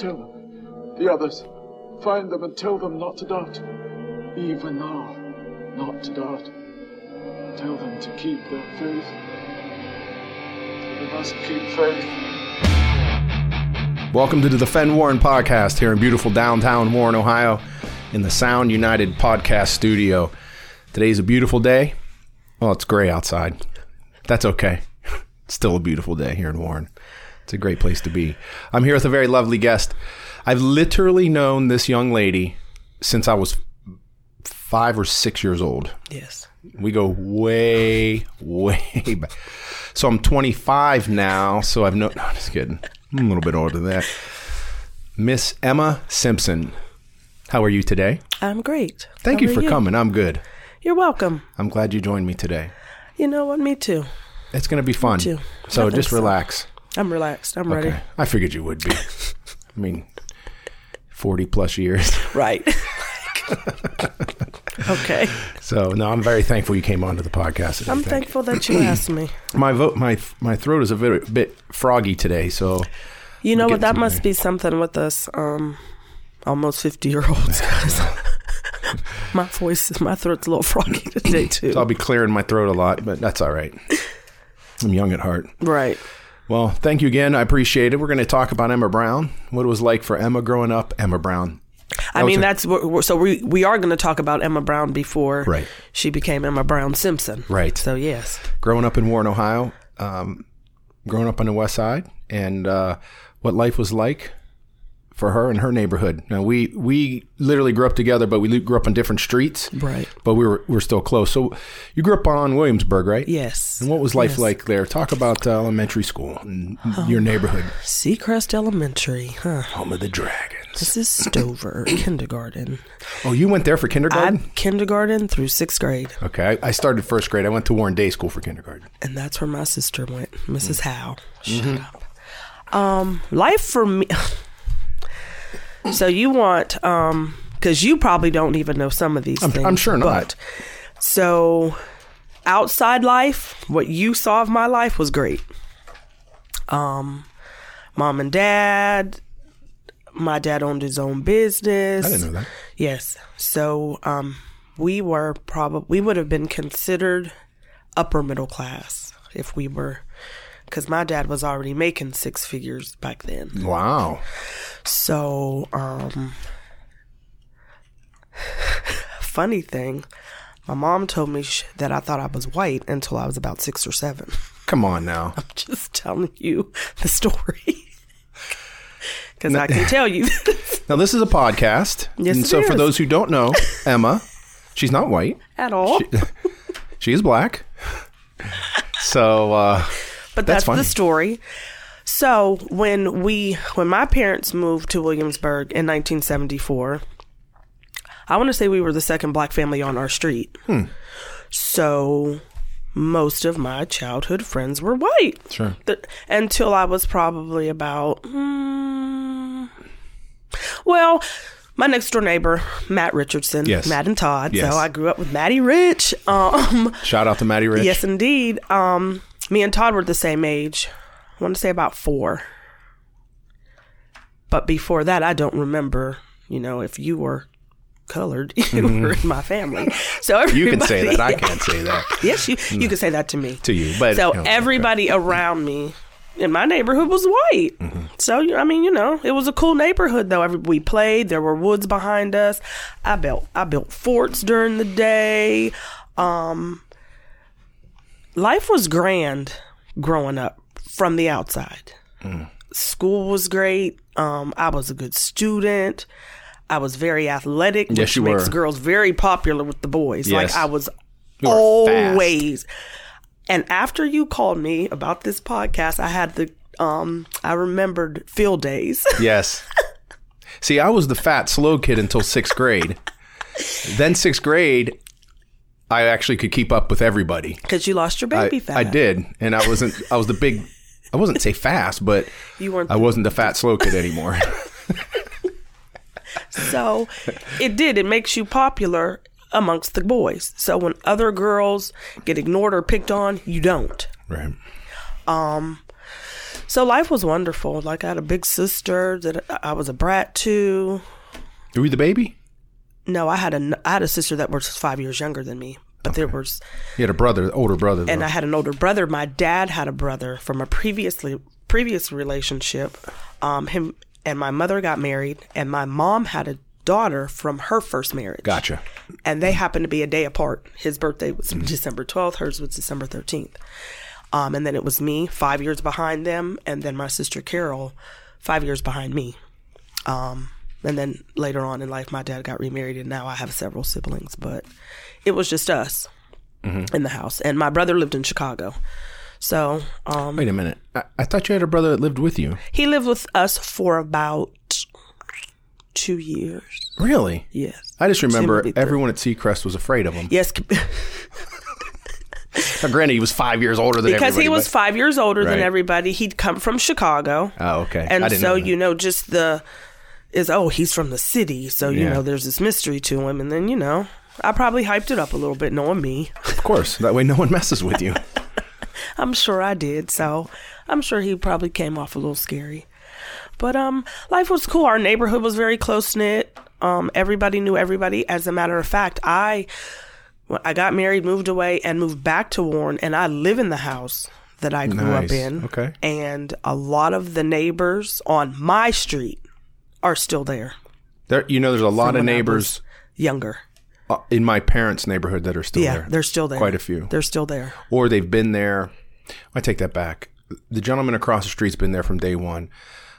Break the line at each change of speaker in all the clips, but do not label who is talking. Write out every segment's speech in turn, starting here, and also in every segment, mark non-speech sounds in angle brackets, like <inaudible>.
Tell them. The others. Find them and tell them not to doubt. Even now, not to doubt. Tell them to keep their faith. They must keep faith.
Welcome to the Defend Warren podcast here in beautiful downtown Warren, Ohio, in the Sound United podcast studio. Today's a beautiful day. Well, it's gray outside. That's okay. <laughs> It's still a beautiful day here in Warren. It's a great place to be. I'm here with a very lovely guest. I've literally known this young lady since I was five or six years old.
Yes.
We go way, way back. So I'm 25 now. So I've no, no, just kidding. I'm a little bit older than that. Miss Emma Simpson. How are you today?
I'm great.
Thank
How
you for coming. I'm good.
You're welcome.
I'm glad you joined me today.
You know what? Me too.
It's going to be fun.
too.
So just
so. I'm relaxed. I'm ready.
I figured you would be. <laughs> I mean, 40 plus years.
Right. <laughs> <laughs> okay.
So no, I'm very thankful you came onto the podcast. Today.
I'm thankful that you asked me. <clears throat>
My vote, my my throat is a bit, bit froggy today. So
You know what? That must be something with us, um, almost 50 year olds. my voice, my throat's a little froggy today, too.
so I'll be clearing my throat a lot, but that's all right. I'm young at heart.
Right.
Well, thank you again. I appreciate it. We're going to talk about Emma Brown, what it was like for Emma growing up. Emma Brown.
I mean, that's so we we are going to talk about Emma Brown before
Right.
she became Emma Brown Simpson.
Right.
So, yes.
Growing up in Warren, Ohio, um, growing up on the west side, and uh, what life was like for her and her neighborhood. Now, we we literally grew up together, but we grew up on different streets.
Right.
But we were we were still close. So you grew up on Williamsburg, right?
Yes.
And what was life
Yes.
like there? Talk about uh, elementary school and your neighborhood.
Seacrest Elementary, huh?
Home of the Dragons.
This is Stover <coughs> kindergarten.
Oh, you went there for
I
kindergarten?
kindergarten through sixth grade,
okay, I, I started first grade. I went to Warren Day School for kindergarten.
and that's where my sister went, Mrs. Howe. Shut up. Um, life for me. <laughs> so you want um, because you probably don't even know some of these
I'm-
things.
I'm sure not.
But, so outside life, what you saw of my life was great. Um, mom and dad. My dad owned his own business.
I didn't know that.
Yes. So um, we were probably we would have been considered upper middle class if we were, because my dad was already making six figures back then.
Wow.
So um, <laughs> funny thing, my mom told me sh- that I thought I was white until I was about six or seven.
Come on now. <laughs>
I'm just telling you the story. <laughs> Because I can tell you.
Now this is a podcast.
Yes,
and so for those who don't know, Emma, she's not white.
at all.
She is black. So uh,
But
That's
that's, the story. So when we when my parents moved to Williamsburg in 1974, I want to say we were the second black family on our street.
Hmm.
So most of my childhood friends were white.
sure.
Th- until I was probably about hmm, well, my next door neighbor, Matt Richardson,
Yes.
Matt and Todd.
Yes.
So I grew up with Matty Rich. Um
Shout out to Matty Rich.
Yes, indeed. Um, me and Todd were the same age. I want to say about four. But before that, I don't remember. You know, if you were colored, <laughs> you were in my family. So
Mm-hmm. You can
everybody,
say that. I can't say that <laughs>
Yes, you you can say that to me.
to you. But
So everybody around me in my neighborhood was white.
Mm-hmm.
So I mean, you know, it was a cool neighborhood though. We played. There were woods behind us. I built I built forts during the day. Um, life was grand growing up from the outside.
Mm.
School was great. Um, I was a good student. I was very athletic,
Yes,
which makes
were.
girls very popular with the boys.
Yes.
Like I was
You
always. And after you called me about this podcast, I had the um I remembered field days. <laughs>
Yes. See, I was the fat, slow kid until sixth grade. then sixth grade, I actually could keep up with everybody.
Because you lost your
I,
baby fat.
I did, and I wasn't. I was the big. I wasn't say fast, but <laughs>
You weren't
I wasn't the fat, <laughs> slow kid anymore. <laughs>
So it did. It makes you popular amongst the boys. So when other girls get ignored or picked on, you don't.
right. Um.
So life was wonderful. Like I had a big sister that I was a brat to.
Were you the baby?
No, I had a I had a sister that was five years younger than me, but there was,
You had a brother, older brother.
and. I had an older brother. My dad had a brother from a previously previous relationship. Um, him and my mother got married, and my mom had a daughter from her first marriage.
gotcha.
and they happened to be a day apart. His birthday was December 12th, hers was December 13th. Um, and then it was me, five years behind them, and then my sister Carol, five years behind me. Um, and then later on in life, my dad got remarried, and now I have several siblings, but it was just us in the house. And my brother lived in Chicago. So um,
Wait a minute. I, I thought you had a brother that lived with you.
he lived with us for about two years.
Really?
Yes.
I just remember everyone at Seacrest was afraid of him.
Yes, <laughs>
Now, granted, he was five years older than
because he was
but-
five years older
Right.
than everybody. He'd come from Chicago.
Oh, okay.
And so, you know, just the is oh, he's from the city. So, you
Yeah.
know, there's this mystery to him. And then, you know, I probably hyped it up a little bit knowing me.
Of course. That way no one messes with you. <laughs>
I'm sure I did. So I'm sure he probably came off a little scary. But um life was cool. Our neighborhood was very close knit. Um everybody knew everybody. As a matter of fact, I I got married, moved away and moved back to Warren and I live in the house that I grew
Nice.
up in.
Okay.
And a lot of the neighbors on my street are still there.
There, you know, there's a lot of neighbors
Younger.
uh, in my parents' neighborhood that are still
Yeah,
there.
they're still there.
Quite a few.
They're still there.
or they've been there. I take that back. The gentleman across the street's been there from day one.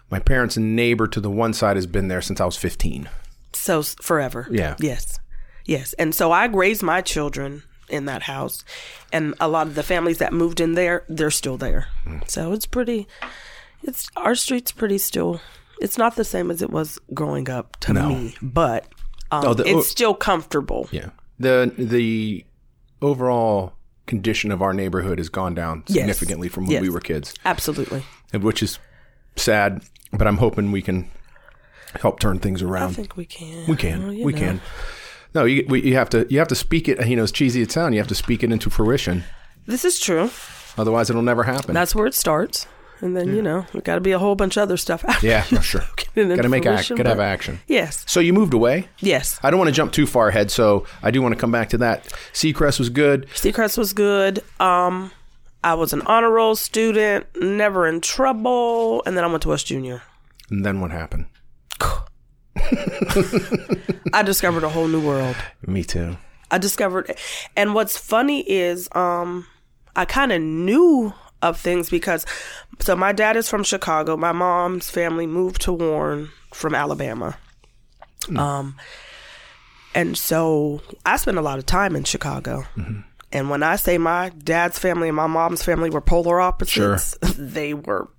My parents' neighbor to the one side has been there since I was 15.
So forever.
Yeah.
Yes. Yes. And so I raised my children in that house, and a lot of the families that moved in there, they're still there.
Mm.
So it's pretty. It's our street's pretty still. It's not the same as it was growing up to
No.
me, but um,
Oh, the-
it's still comfortable.
Yeah. The the overall condition of our neighborhood has gone down
Yes.
significantly from when
Yes.
we were kids,
Absolutely.
which is sad, but I'm hoping we can help turn things around.
I
around.
think we can.
We can.
Well, you
we
know.
can. No, you, we, you have to you have to speak it, you know, as cheesy it sounds, you have to speak it into fruition.
This is true.
Otherwise it'll never happen.
That's where it starts. And then, you know, we got to be a whole bunch of other stuff after.
yeah, for <laughs> sure. Got to make act.
fruition,
Got to have action.
Yes.
So you moved away.
Yes.
I don't want to jump too far ahead, so I do want to come back to that. Seacrest was good.
Seacrest was good. Um, I was an honor roll student, never in trouble, and then I went to West Junior.
And then what happened? <laughs>
I discovered a whole new world.
Me too.
I discovered, and what's funny is, um, I kind of knew of things because, so my dad is from Chicago. My mom's family moved to Warren from Alabama. Um, and so I spent a lot of time in Chicago. And when I say my dad's family and my mom's family were polar opposites, <laughs> they were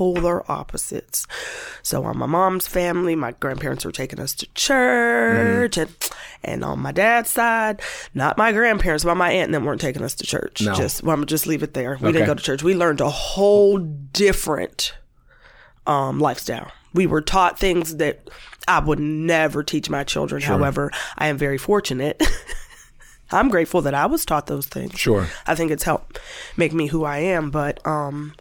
polar opposites. So on my mom's family, my grandparents were taking us to church, and and on my dad's side, not my grandparents, but my aunt and them weren't taking us to church.
No.
Just well, I'm just leave it there. We
Okay.
didn't go to church. We learned a whole different um, lifestyle. We were taught things that I would never teach my children. However, I am very fortunate. <laughs> I'm grateful that I was taught those things.
Sure.
I think it's helped make me who I am. But um,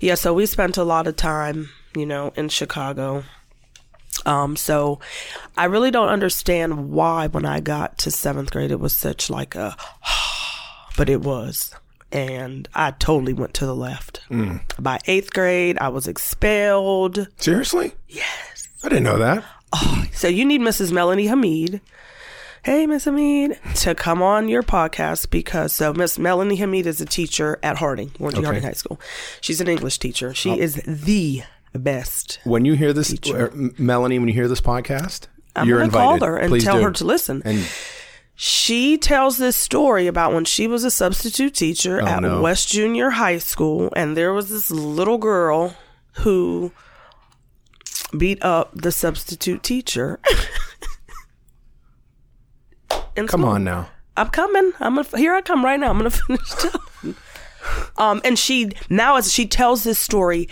yeah, so we spent a lot of time, you know, in Chicago. Um, so I really don't understand why when I got to seventh grade it was such like a, <sighs> but it was. And I totally went to the left. By eighth grade, I was expelled.
Seriously? Yes. I didn't know that.
So you need Mrs. Melanie Hamid. Hey, Miss Hamid, to come on your podcast because so Miss Melanie Hamid is a teacher at Harding, Warren.
Okay.
Harding High School. She's an English teacher. She is the best.
When you hear this, er, M- Melanie, when you hear this podcast,
I'm
you're
gonna
invited.
call her and
Please
tell
do.
her to listen.
And
She tells this story about when she was a substitute teacher at
Oh, no.
West Junior High School, and there was this little girl who beat up the substitute teacher. <laughs> In
come
school.
on now.
I'm coming. I'm gonna, here. I come right now. I'm gonna <laughs> finish. Um, and she now as she tells this story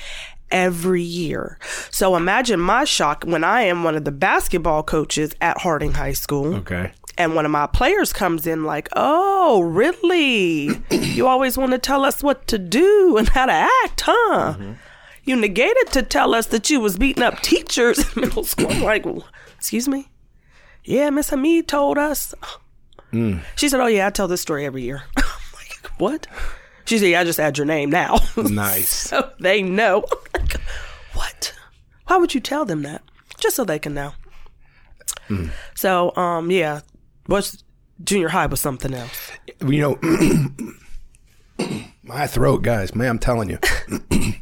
every year. So imagine my shock when I am one of the basketball coaches at Harding High School.
Okay.
And one of my players comes in like, "Oh, really? you always want to tell us what to do and how to act, huh?" You negated to tell us that you was beating up teachers in middle school. I'm like, excuse me? Yeah, Miss Hamid told us. She said, oh, yeah, I tell this story every year. <laughs> I'm like, what? She said, yeah, I just add your name now. <laughs>
Nice.
so they know. <laughs> Like, what? Why would you tell them that? Just so they can know. So, um, yeah, what's junior high was something else.
you know, <clears throat> my throat, guys, man, I'm telling you. <coughs>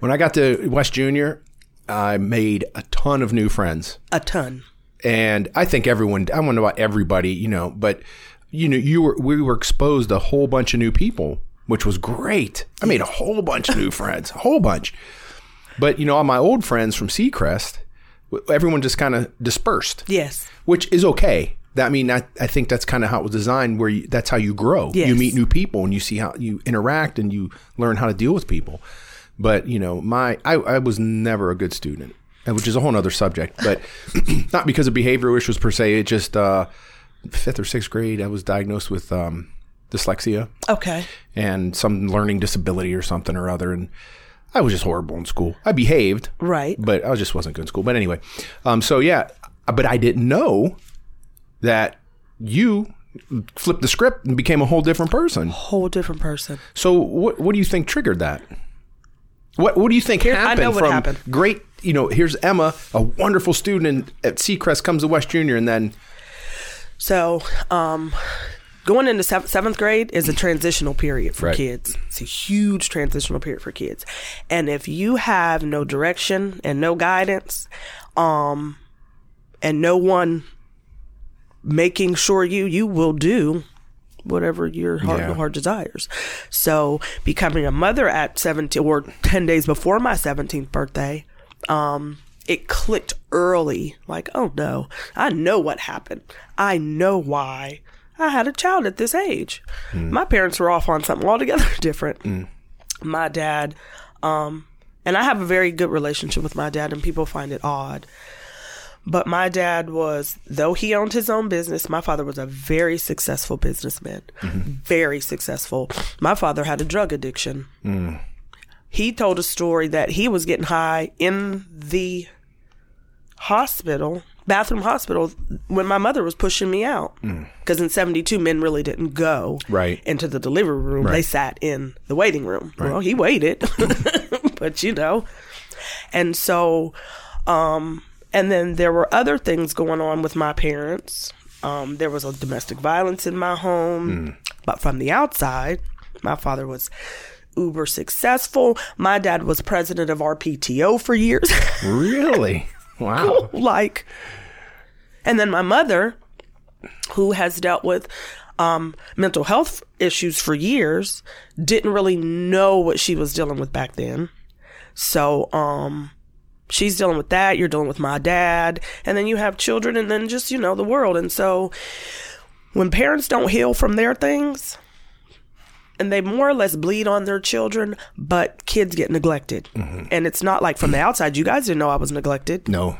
when I got to West Junior, I made a ton of new friends.
A ton.
And I think everyone. I don't know about everybody, you know, but you know, you were we were exposed to a whole bunch of new people, which was great. I made a whole bunch of new <laughs> friends, a whole bunch. But you know, all my old friends from Seacrest, everyone just kind of dispersed,
Yes.
which is okay. That I mean, I, I think that's kind of how it was designed. Where you, that's how you grow.
Yes.
You meet new people and you see how you interact and you learn how to deal with people. But you know, my I, I was never a good student, which is a whole other subject. But <coughs> not because of behavioral issues per se. It just uh, fifth or sixth grade, I was diagnosed with um, dyslexia
Okay.
and some learning disability or something or other, and I was just horrible in school. I behaved,
Right.
but I just wasn't good in school. But anyway, um, so yeah, but I didn't know that you flipped the script and became a whole different person.
Whole different person.
So what what do you think triggered that? What what do you think
I
happened
know what
from
happened.
great? You know, here's Emma, a wonderful student at Seacrest, comes to West Junior, and then
So, um, going into sev- seventh grade is a transitional period for
Right.
kids. It's a huge transitional period for kids, and if you have no direction and no guidance, um, and no one making sure you you will do whatever your heart,
Yeah.
heart desires. So, becoming a mother at 17 or 10 days before my 17th birthday, um, it clicked early. Like, oh no, I know what happened. I know why I had a child at this age. My parents were off on something altogether <laughs> different. My dad, um, and I have a very good relationship with my dad, and people find it odd. But my dad was, though he owned his own business, my father was a very successful businessman. Very successful. My father had a drug addiction. He told a story that he was getting high in the hospital, bathroom hospital, when my mother was pushing me out. Because in 72, men really didn't go
Right.
into the delivery room. They sat in the waiting room. Well, he waited, <laughs> <laughs> but you know. And so, um, and then there were other things going on with my parents. Um, there was a domestic violence in my home, but from the outside, my father was uber successful. My dad was president of our PTO for years.
really, <laughs> wow,
like, and then my mother, who has dealt with um, mental health issues for years, didn't really know what she was dealing with back then. So, um, she's dealing with that. You're dealing with my dad, and then you have children, and then just you know the world. And so, when parents don't heal from their things, and they more or less bleed on their children, but kids get neglected. Mm-hmm. And it's not like from the outside, you guys didn't know I was neglected.
no,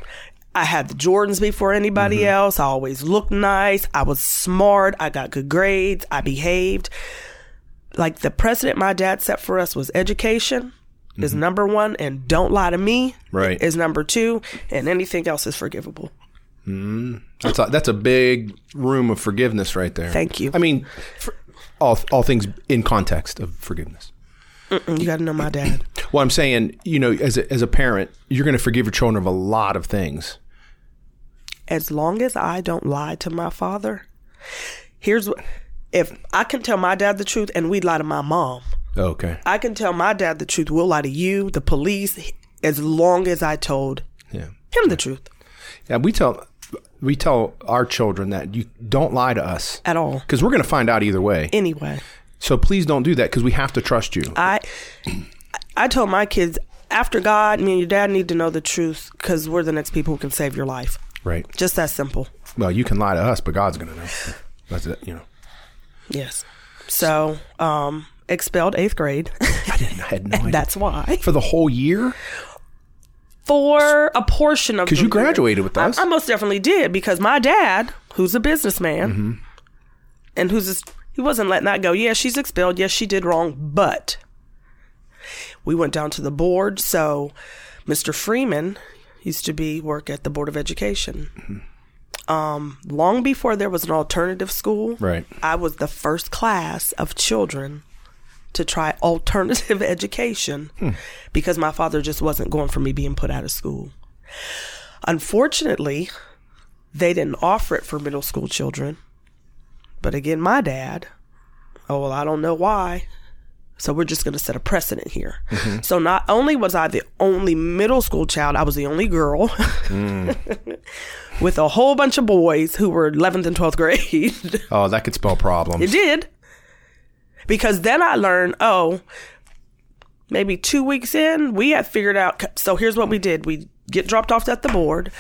I had the Jordans before anybody mm-hmm. else. I always looked nice. I was smart. I got good grades. I behaved. Like the precedent my dad set for us was education is mm-hmm. number one, and don't lie to me
Right.
is number two, and anything else is forgivable.
that's a, that's a big room of forgiveness right there.
Thank you.
I mean, for all all things in context of forgiveness.
Mm, You got to know my dad. <clears throat>
Well, I'm saying, you know, as a, as a parent, you're going to forgive your children of a lot of things.
as long as I don't lie to my father, here's what if I can tell my dad the truth and we lie to my mom,
Okay.
I can tell my dad the truth. We'll lie to you, the police, as long as I told
Yeah.
him the truth
Yeah. We tell we tell our children that you don't lie to us
at all.
because we're going to find out either way.
Anyway,
So please don't do that because we have to trust you.
I I told my kids after God, me and your dad need to know the truth because we're the next people who can save your life.
Right.
Just that simple.
Well, you can lie to us, but God's going to know. That's it. You know.
Yes. So, um, expelled eighth grade.
I didn't. I had no <laughs> idea.
That's why.
for the whole year.
For a portion of
'Cause
because
you graduated with us.
I, I most definitely did because my dad, who's a businessman,
Mm-hmm.
and who's a, he wasn't letting that go. Yeah, she's expelled. Yes, she did wrong, but we went down to the board. So Mr. Freeman used to be work at the Board of Education. Um, long before there was an alternative school,
Right.
I was the first class of children to try alternative <laughs> education hmm. because my father just wasn't going for me being put out of school. Unfortunately, they didn't offer it for middle school children. But again, my dad, oh, well, I don't know why. So we're just going to set a precedent here. Mm-hmm. So not only was I the only middle school child, I was the only girl <laughs> mm. with a whole bunch of boys who were 11th and 12th grade.
Oh, that could spell problems.
It did. Because then I learned, oh, maybe two weeks in, we had figured out. So here's what we did we get dropped off at the board,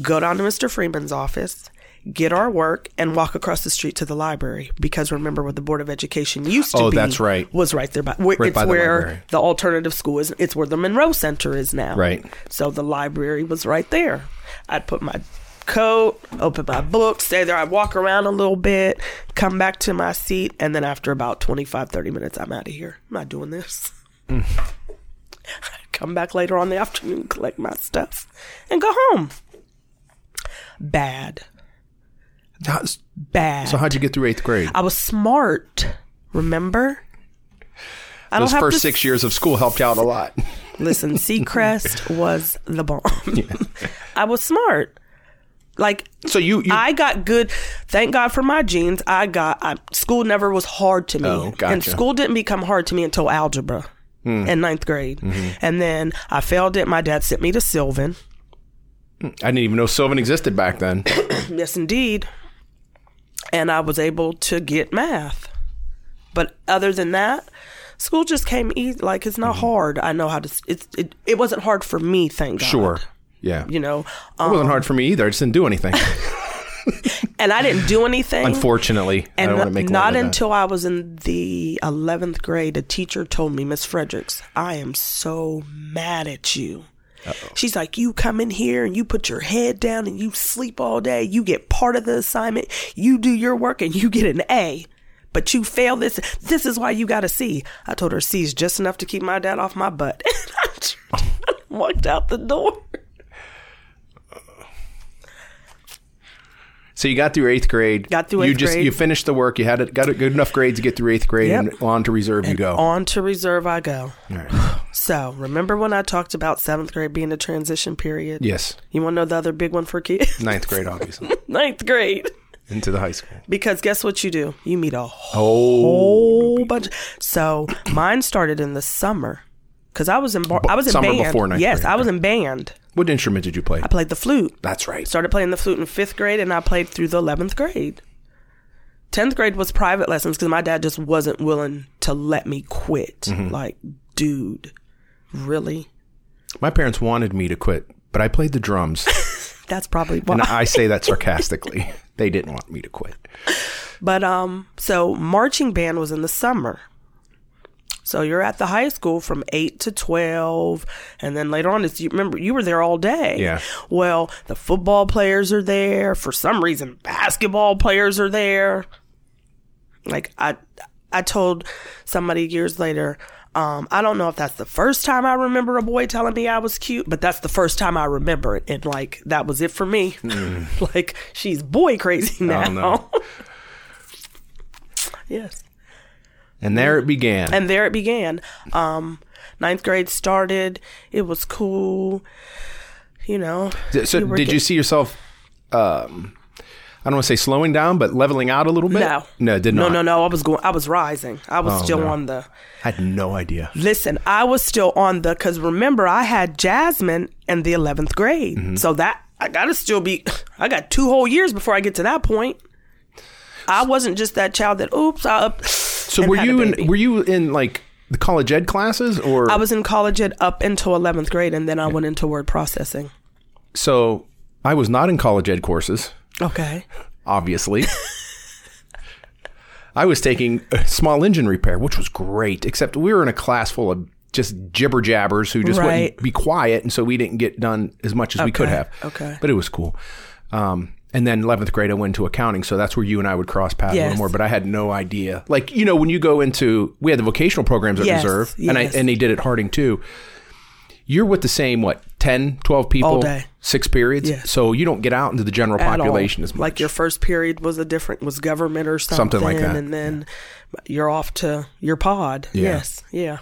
go down to Mr. Freeman's office, get our work, and walk across the street to the library. Because remember what the Board of Education used to
Oh,
be.
that's right.
Was right there. By,
Right
it's
by the
where the alternative school is. It's where the Monroe Center is now.
Right.
So the library was right there. I'd put my coat, open my book, stay there. I'd walk around a little bit, come back to my seat, and then after about 25, 30 minutes, I'm out of here. I'm not doing this.
Mm. <laughs>
Come back later on in the afternoon, collect my stuff, and go home. Bad.
That's
Bad.
So how'd you get through eighth grade?
I was smart, remember? I
Those first six years of school helped out a lot.
Listen, <laughs> Seacrest was the bomb. <laughs> I was smart. Like
So you, you
I got good. Thank God for my genes. I got I, school never was hard to me,
Oh, gotcha. Hmm.
and school didn't become hard to me until algebra in ninth grade.
Mm-hmm.
And then I failed it. My dad sent me to Sylvan.
I didn't even know Sylvan existed back then. <coughs>
Yes, indeed. And I was able to get math. But other than that, school just came easy. Like it's
Mm-hmm.
not hard. I know how to. It's it. It wasn't hard for me. Thank God.
Sure. Yeah.
You know,
it
um,
wasn't hard for me either. I just didn't do anything. <laughs>
and I didn't do anything.
Unfortunately,
And not,
make
not until I was in the 11th grade, a teacher told me, Miss Fredericks, I am so mad at you. She's like, you come in here and you put your head down and you sleep all day. You get part of the assignment. You do your work and you get an A. But you fail this. This is why you got a C. I told her C is just enough to keep my dad off my butt. <laughs> And I <laughs> walked out the door.
So you got through eighth grade.
Got through
You
eighth
just
grade.
you finished the work. You had it, got it good enough grades to get through eighth grade,
Yep.
and on to reserve you go.
On to reserve I go.
All right. <sighs>
So, remember when I talked about seventh grade being a transition period?
Yes,
You want to know the other big one for kids? <laughs>
ninth grade, obviously,
Ninth grade.
into the high school.
Because guess what you do? You meet a
Oh,
whole bunch. So mine started in the summer because I was in bar- I was in
summer
band.
before ninth
yes,
grade,
I was in band.
what instrument did you play?
I played the flute.
That's right.
Started playing the flute in fifth grade, and I played through the eleventh grade. Tenth grade was private lessons because my dad just wasn't willing to let me quit.
Mm-hmm.
Like, dude, really?
My parents wanted me to quit, but I played the drums, <laughs>
That's probably why.
and I say that sarcastically. They didn't want me to quit.
But um, so marching band was in the summer. So you're at the high school from eight to twelve, and then later on, it's you remember you were there all day.
Yeah.
Well, the football players are there for some reason. Basketball players are there. Like I, I told somebody years later. Um, I don't know if that's the first time I remember a boy telling me I was cute, but that's the first time I remember it, and like that was it for me. <laughs> like she's boy crazy now.
No. <laughs>
yes.
And there it began.
And there it began. Um, ninth grade started. It was cool. You know.
so did
get-
you see yourself? Um, I don't want to say slowing down, but leveling out a little bit.
No.
no, did not.
No, no, no. I was going. I was rising. I was
Oh,
still
no.
on the.
I had no idea.
Listen, I was still on the because remember I had Jasmine in the eleventh grade,
Mm-hmm.
so that I gotta still be. I got two whole years before I get to that point. I wasn't just that child that oops. I up.
So were you in? Were you in like the college ed classes, or
I was in college ed up until eleventh grade, and then I went into word processing.
so? I was not in college ed courses.
Okay. <laughs>
obviously. I was taking a small engine repair, which was great, except we were in a class full of just jibber jabbers who just
Right.
wouldn't be quiet, and so we didn't get done as much as we could have.
okay.
but it was cool. Um, And then 11th grade, I went to accounting. So that's where you and I would cross paths a little more. But I had no idea. Like, you know, when you go into, we had the vocational programs at
Yes,
Reserve, and, I, and they did at Harding too. You're with the same, what, 10, 12 people?
All day.
Six periods?
Yes.
So you don't get out into the general
at all.
population as much.
Like your first period was a different was government or something,
Something like that.
and then you're off to your pod.
Yeah.
Yes, yeah.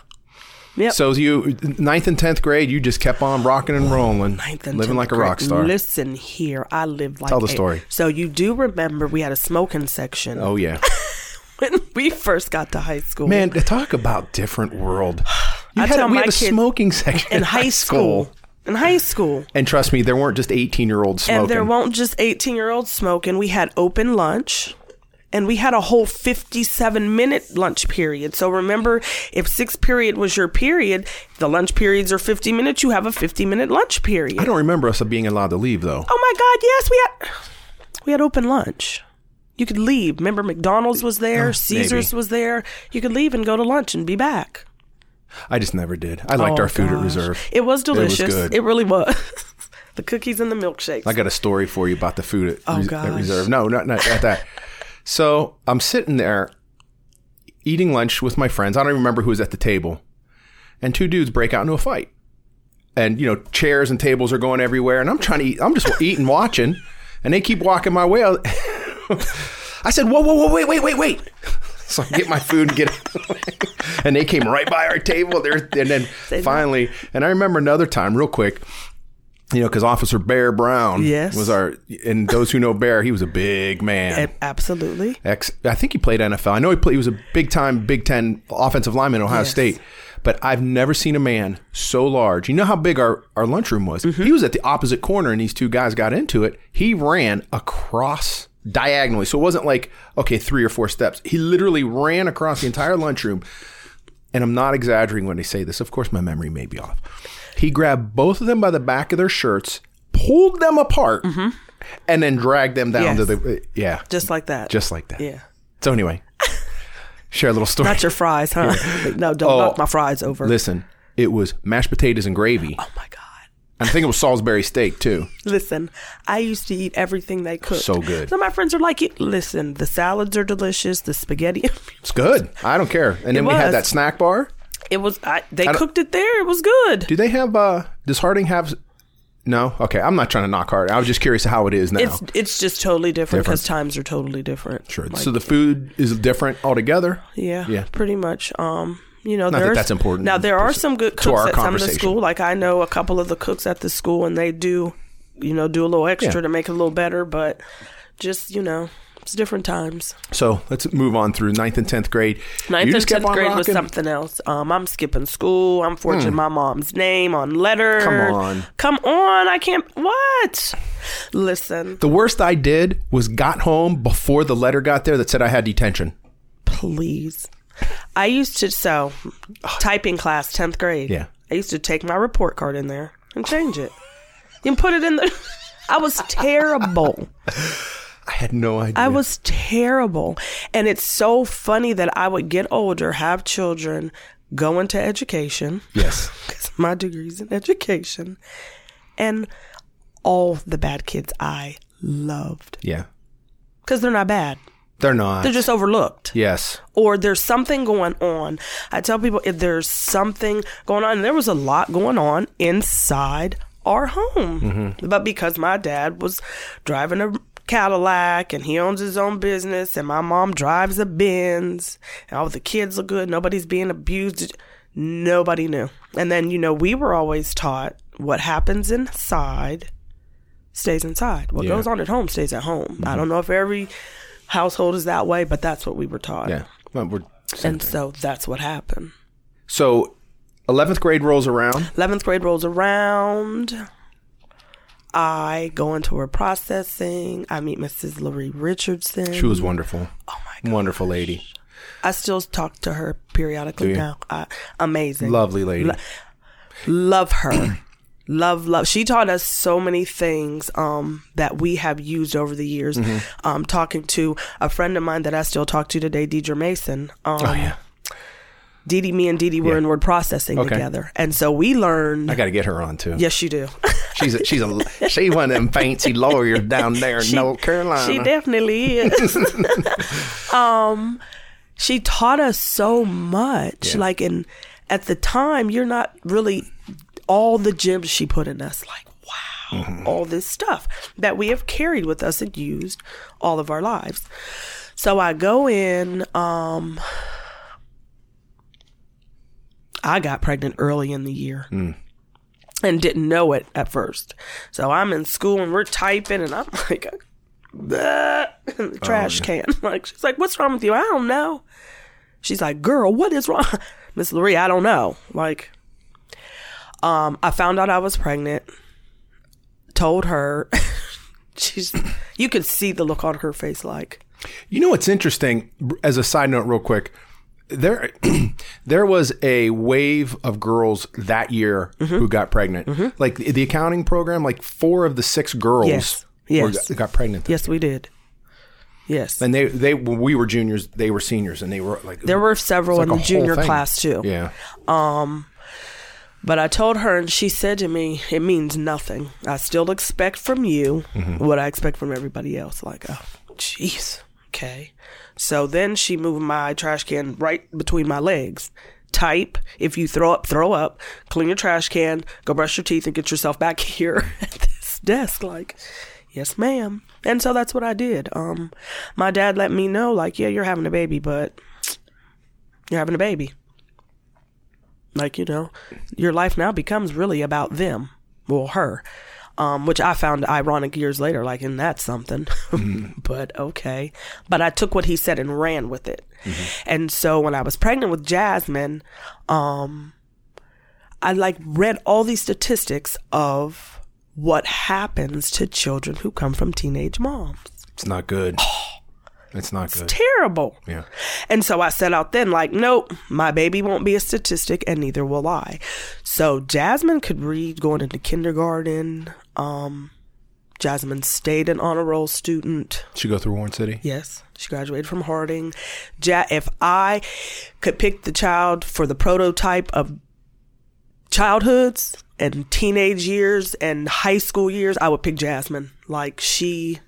Yep.
So you, ninth and 10th grade, you just kept on rocking and rolling,
Ninth and
living like a rock star.
Listen here, I lived like
Tell the
a-
story.
So you do remember we had a smoking section
Oh, yeah. <laughs>
when we first got to high school.
Man, talk about different world. <sighs> You
I
had,
tell
we
my
had a smoking section
in high school. In high school.
And trust me, there weren't just 18 year olds smoking.
And there weren't just 18 year olds smoking. We had open lunch and we had a whole 57 minute lunch period. So remember, if sixth period was your period, the lunch periods are 50 minutes, you have a 50 minute lunch period.
I don't remember us being allowed to leave, though.
Oh my God, yes, we had we had open lunch. You could leave. Remember, McDonald's was there, oh, Caesars
maybe.
was there. You could leave and go to lunch and be back.
I just never did. I liked
Oh,
our food at. Reserve.
It was delicious.
good.
It really was. <laughs> the cookies and the milkshakes.
I got a story for you about the food at,
Oh,
Res- at. Reserve. No, not, not, not that. <laughs> So I'm sitting there eating lunch with my friends. I don't even remember who was at the table. And two dudes break out into a fight. And, you know, chairs and tables are going everywhere. And I'm trying to eat. I'm just <laughs> eating, watching. And they keep walking my way. <laughs> I said, whoa, whoa, whoa, wait, wait, wait, wait. <laughs> So I get my food and get and they came right by our table there. And then finally, and I remember another time, real quick, you know, because Officer Bear Brown
Yes.
was our, and those who know Bear, he was a big man.
Absolutely.
Ex, I think he played NFL. I know he played. He was a big time Big Ten offensive lineman at Ohio
Yes.
State. But I've never seen a man so large. You know how big our, our lunchroom was?
Mm-hmm.
He was at the opposite corner, and these two guys got into it. He ran across diagonally, so it wasn't like okay, three or four steps. He literally ran across the entire lunchroom. And I'm not exaggerating when I say this. Of course, my memory may be off. He grabbed both of them by the back of their shirts, pulled them apart, and then dragged them down to
Mm-hmm.
The yeah,
Just like that.
just like that.
yeah.
So anyway, <laughs> share a little story.
Not your fries, huh? <laughs> no, don't
Oh.
knock my fries over.
Listen, it was mashed potatoes and gravy.
oh my God.
I think it was Salisbury steak too. <laughs>
Listen, I used to eat everything they cooked.
So good.
So my friends are like, listen, the salads are delicious. The spaghetti,
It's good. I don't care. And then we had that snack bar.
It was. I, they
don't-
cooked it there. It was good.
Do they have? uh Does Harding have? No. Okay, I'm not trying to knock Harding. I was just curious how it is now.
It's it's just totally different
Different.
because times are totally different.
sure.
Like,
so the food is different altogether.
yeah,
Yeah.
pretty much. Um, you know,
Not that that's important
Now there are some good cooks at some of the school. Like I know a couple of the cooks at the school, and they do, you know, do a little extra
Yeah.
to make it a little better. But just you know, different times.
So let's move on through ninth and tenth grade.
Ninth
You
and tenth grade was something else. Um, I'm skipping school. I'm forging my mom's name on letters.
Hmm. Come on.
come on! I can't. What? Listen,
The worst I did was got home before the letter got there that said I had detention.
please. I used to so typing class tenth grade.
Yeah.
I used to take my report card in there and change it. and put it in the. <laughs> I was terrible. <laughs>
I had no idea.
I was terrible. And it's so funny that I would get older, have children, go into education.
yes. <laughs>
'cause my degree's in education. And all the bad kids I loved.
Yeah.
Because they're not bad.
They're not.
They're just overlooked.
yes.
Or there's something going on. I tell people if there's something going on, and there was a lot going on inside our home.
Mm-hmm.
But because my dad was driving a Cadillac and he owns his own business, and my mom drives a Benz, and all the kids are good, nobody's being abused, nobody knew. And then, you know, we were always taught what happens inside stays inside. What
Yeah. Mm-hmm.
goes on at home stays at home. I don't know if every household is that way, but that's what we were taught.
Yeah. Well, we're,
And so that's what happened.
so, eleventh grade rolls around.
11th grade rolls around. I go into word processing. I meet Mrs. Laurie Richardson.
She was wonderful.
oh my God.
Wonderful lady.
I still talk to her periodically now. I, amazing.
Lovely lady.
Lo- love her. <clears throat> love, love. She taught us so many things um, that we have used over the years.
Mm-hmm.
Um, talking to a friend of mine that I still talk to today, Deidre Mason. Um,
oh yeah.
Dee Dee, me and Dee Dee were
Yeah.
in word processing
Okay.
together, and so we learned.
I got to get her on too.
yes, you do. <laughs>
She's a, she's a she's one of them fancy lawyers down there in North Carolina.
She definitely is. <laughs> um, she taught us so much.
Yeah.
Like, in at the time, you're not really all the gems she put in us. Like, wow,
Mm-hmm.
all this stuff that we have carried with us and used all of our lives. So I go in. Um, I got pregnant early in the year
Mm.
and didn't know it at first. So I'm in school and we're typing, and I'm <laughs> like, the trash can. <laughs> Like she's like, "What's wrong with you?" I don't know. She's like, "Girl, what is wrong?" <laughs> Miss Laurie, I don't know. Like, um, I found out I was pregnant. Told her. She's. You could see the look on her face. Like,
You know what's interesting? As a side note, real quick, there <clears throat> there was a wave of girls that year
Mm-hmm.
who got pregnant. Like the accounting program, like four of the six girls
Yes.
were- got pregnant.
yes, we did. Yes,
And they they when we were juniors, they were seniors, and they were like
there were several
like
in the junior
thing.
class too.
Yeah, Um
But I told her, and she said to me, "It means nothing. I still expect from you what I expect from everybody else." Like, oh, jeez, okay. So then she moved my trash can right between my legs. Type. If you throw up, throw up. Clean your trash can. Go brush your teeth and get yourself back <laughs> here at this desk. Like, yes, ma'am. And so that's what I did. Um, my dad let me know, like, yeah, you're having a baby, but you're having a baby. Like, you know, your life now becomes really about them, well, her, um, which I found ironic years later, like, and that's something. <laughs> but okay. But I took what he said and ran with it. And so when I was pregnant with Jasmine, um, I like read all these statistics of what happens to children who come from teenage moms.
it's not good. It's not good.
It's terrible.
Yeah.
And so I set out then, like, nope, my baby won't be a statistic, and neither will I. So Jasmine could read going into kindergarten. Um, Jasmine stayed an honor roll student.
She go through Warren City.
Yes, she graduated from Harding. Ja- if I could pick the child for the prototype of childhoods and teenage years and high school years, I would pick Jasmine. Like she,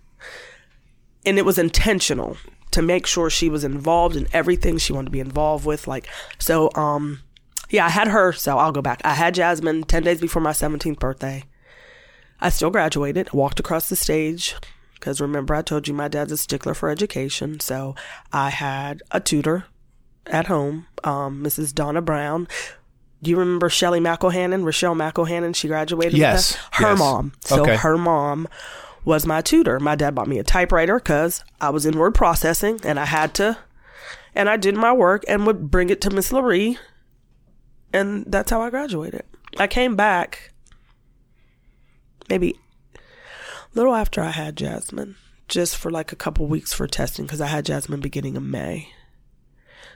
and it was intentional to make sure she was involved in everything she wanted to be involved with. Like so, um, yeah, I had her. So I'll go back. I had Jasmine ten days before my seventeenth birthday. I still graduated, walked across the stage. Because remember, I told you my dad's a stickler for education. So I had a tutor at home, um, Mrs. Donna Brown. Do you remember Shelly McElhannon, Rochelle McElhannon? She graduated. with
Yes,
us? Her
yes.
mom. So
Okay.
her mom was my tutor. My dad bought me a typewriter because I was in word processing and I had to, and I did my work and would bring it to Miss Laurie. And that's how I graduated. I came back maybe a little after I had Jasmine, just for like a couple weeks for testing because I had Jasmine beginning of May.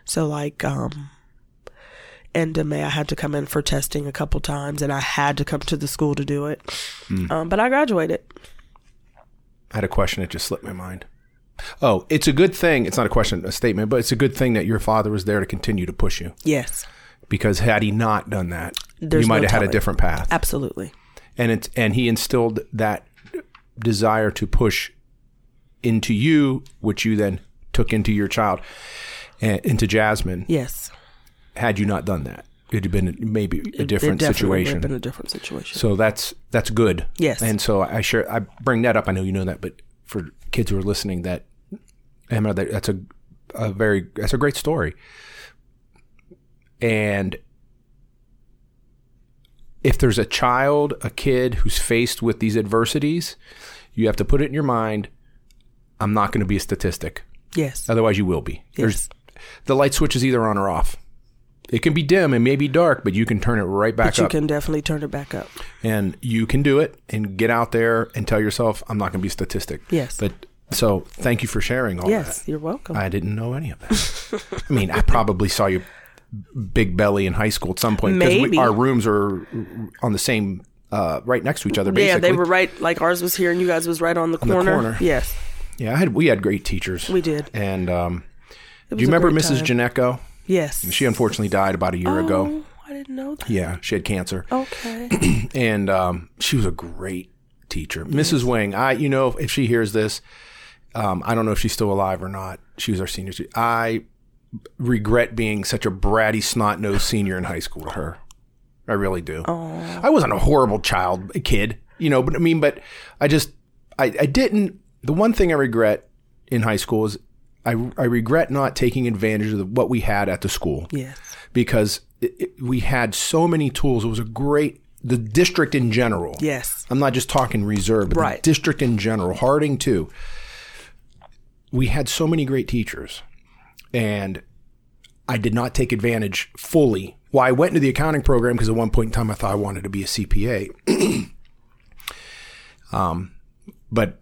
So like um end of May I had to come in for testing a couple times and I had to come to the school to do it. Um, but I graduated.
I had a question that just slipped my mind. Oh, it's a good thing. It's not a question, a statement, but it's a good thing that your father was there to continue to push you.
Yes.
Because had he not done that,
There's
you might
no
have had a different path.
Absolutely.
and it's and he instilled that desire to push into you, which you then took into your child, and into Jasmine.
Yes.
Had you not done that, it'd have been maybe a
It
different
definitely would have been a different situation.
So that's that's good.
Yes.
And so I share I bring that up. I know you know that, but for kids who are listening, that Emma, that, that's a a very that's a great story. And if there's a child, a kid who's faced with these adversities, you have to put it in your mind. I'm not going to be a statistic.
yes.
Otherwise, you will be.
Yes.
There's the light switch is either on or off. It can be dim and maybe dark, but you can turn it right back
But you
up
can definitely turn it back up.
and you can do it and get out there and tell yourself i'm not going to be a statistic
Yes.
but so thank you for sharing all
Yes,
that Yes,
you're welcome.
i didn't know any of that i mean i probably saw you big belly in high school at some point
because
our rooms are on the same uh, right next to each other basically
yeah, they were right. Like ours was here, and you guys was right on the
the
corner.
corner.
Yes,
yeah i had we had great teachers
we did.
and um, do you remember mrs
time.
Janecko?
Yes.
She unfortunately died about a year ago.
Oh, I didn't know that.
Yeah, she had cancer.
Okay. <clears throat>
and um, she was a great teacher, Mrs. Wing. I, you know, if she hears this, um, I don't know if she's still alive or not. She was our senior. I regret being such a bratty, snot nosed senior in high school to her. I really do. I wasn't a horrible child, a kid, you know, but I mean, but I just, I, I didn't. The one thing I regret in high school is I, I regret not taking advantage of the, what we had at the school
yes.
because it, it, we had so many tools. It was a great, the district in general.
Yes.
I'm not just talking reserve, but
Right.
the district in general, Harding too. We had so many great teachers, and I did not take advantage fully. Well, I went into the accounting program because at one point in time I thought I wanted to be a CPA. <clears throat> um, but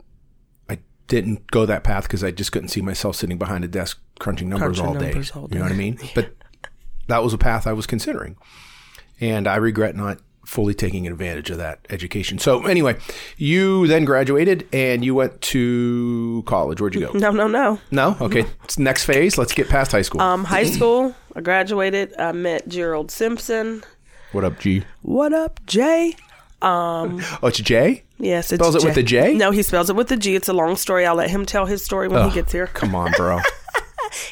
didn't go that path because I just couldn't see myself sitting behind a desk crunching numbers,
Crunching
all, day.
numbers all
You know what I
day.
mean? <laughs> But that was a path I was considering and I regret not fully taking advantage of that education. So anyway, you then graduated and you went to college. Where'd you go? <laughs>
No, no, no.
No, okay. It's next phase. Let's get past high school.
Um, high school. I graduated. I met Gerald Simpson.
what up, G?
What up, Jay?
Oh, it's J.
Yes, it
Spells it with a J?
No, he spells it with a G. It's a long story. I'll let him tell his story when he gets here.
Come on, bro. <laughs>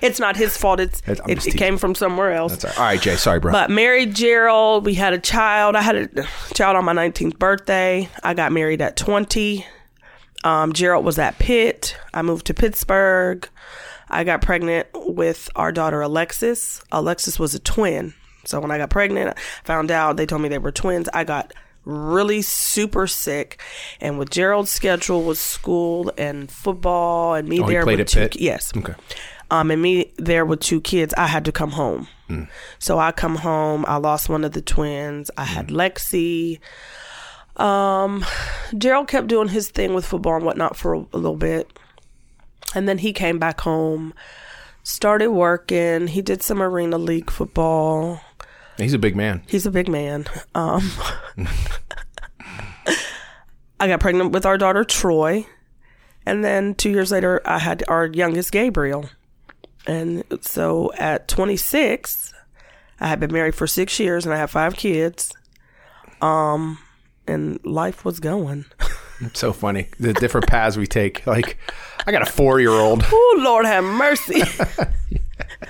It's not his fault. It's
It's-
it, it came from somewhere else.
That's all right. All right, Jay. Sorry, bro.
But married Gerald. We had a child. I had a child on my 19th birthday. I got married at 20. Um, Gerald was at Pitt. I moved to Pittsburgh. I got pregnant with our daughter Alexis. Alexis was a twin. So when I got pregnant, I found out they told me they were twins. I got really super sick. And with Gerald's schedule with school and football and me
Oh,
there with two
Pitt?
yes
okay.
um, and me there with two kids, I had to come home. So I come home. I lost one of the twins. I had Lexi. Um, Gerald kept doing his thing with football and whatnot for a, a little bit, and then he came back home, started working. He did some arena league football.
He's a big man.
He's a big man. Um, I got pregnant with our daughter Troy, and then two years later, I had our youngest Gabriel. And so at 26, I had been married for six years, and I had five kids. Um, and life was going.
It's so funny. The different paths we take. Like, I got a four year old.
Oh Lord, have mercy. <laughs>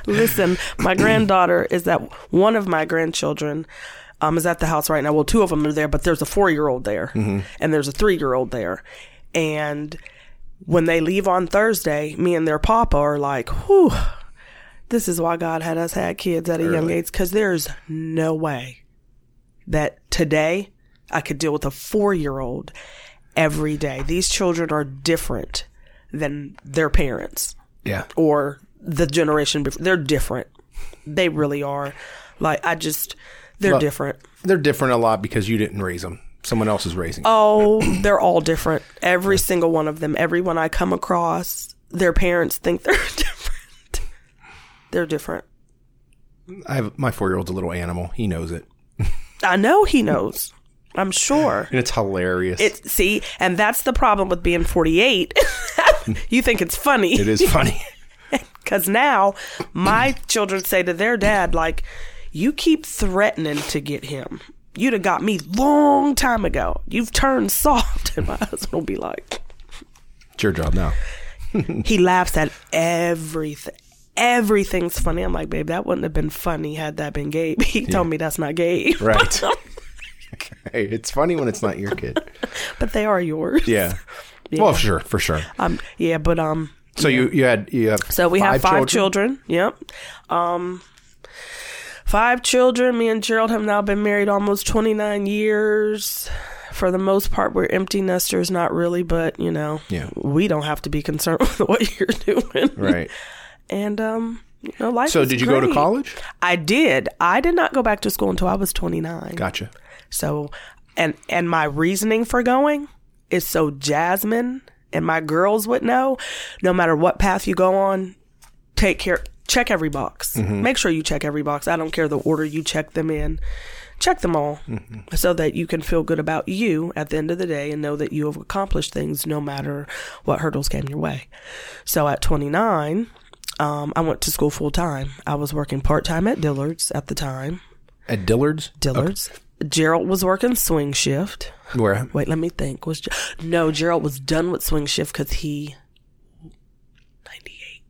Listen, my granddaughter is that one of my grandchildren um, is at the house right now. Well, two of them are there, but there's a four year old there, and there's a three year old there, and when they leave on Thursday, me and their papa are like, "Whew, this is why God had us had kids at a young age, because there's no way that today I could deal with a four year old every day. These children are different than their parents
Yeah.
or the generation before. They're different. They really are. Like I just, they're
Well-
different.
They're different a lot because you didn't raise them. Someone else is raising. them.
Oh, they're all different. Every single one of them. Everyone I come across, their parents think they're <laughs> different. They're different.
I have my four year old's a little animal. He knows it.
I know he knows. I'm sure.
And it's hilarious.
It see, and that's the problem with being 48. <laughs> you think it's funny.
it is funny. <laughs>
Because now my children say to their dad, like, you keep threatening to get him. You'd have got me long time ago. You've turned soft. <laughs> And my husband will be like,
it's your job now. <laughs>
he laughs at everything. Everything's funny. I'm like, babe, that wouldn't have been funny had that been Gabe. <laughs> He told me that's not Gabe.
Right. hey, it's funny when it's not your kid.
but they are yours.
Yeah. Well, for sure, for sure.
Um, yeah, but um,
So you you had you have
So we have five children. Yep. Um five children. Me and Gerald have now been married almost 29 years. For the most part, we're empty nesters, not really, but you know,
Yeah.
we don't have to be concerned <laughs> with what you're doing.
Right.
And um, you know, life
So did you go to college?
I did. I did not go back to school until I was 29.
Gotcha.
So, and and my reasoning for going is so Jasmine and my girls would know. No matter what path you go on, take care. Check every box. Make sure you check every box. I don't care the order you check them in. Check them all so that you can feel good about you at the end of the day and know that you have accomplished things no matter what hurdles came your way. So at 29, um, I went to school full time. I was working part time at Dillard's at the time.
At Dillard's?
Dillard's. Gerald was working swing shift.
Where?
Wait, let me think. Was Ge- no Gerald was done with swing shift because he ninety eight.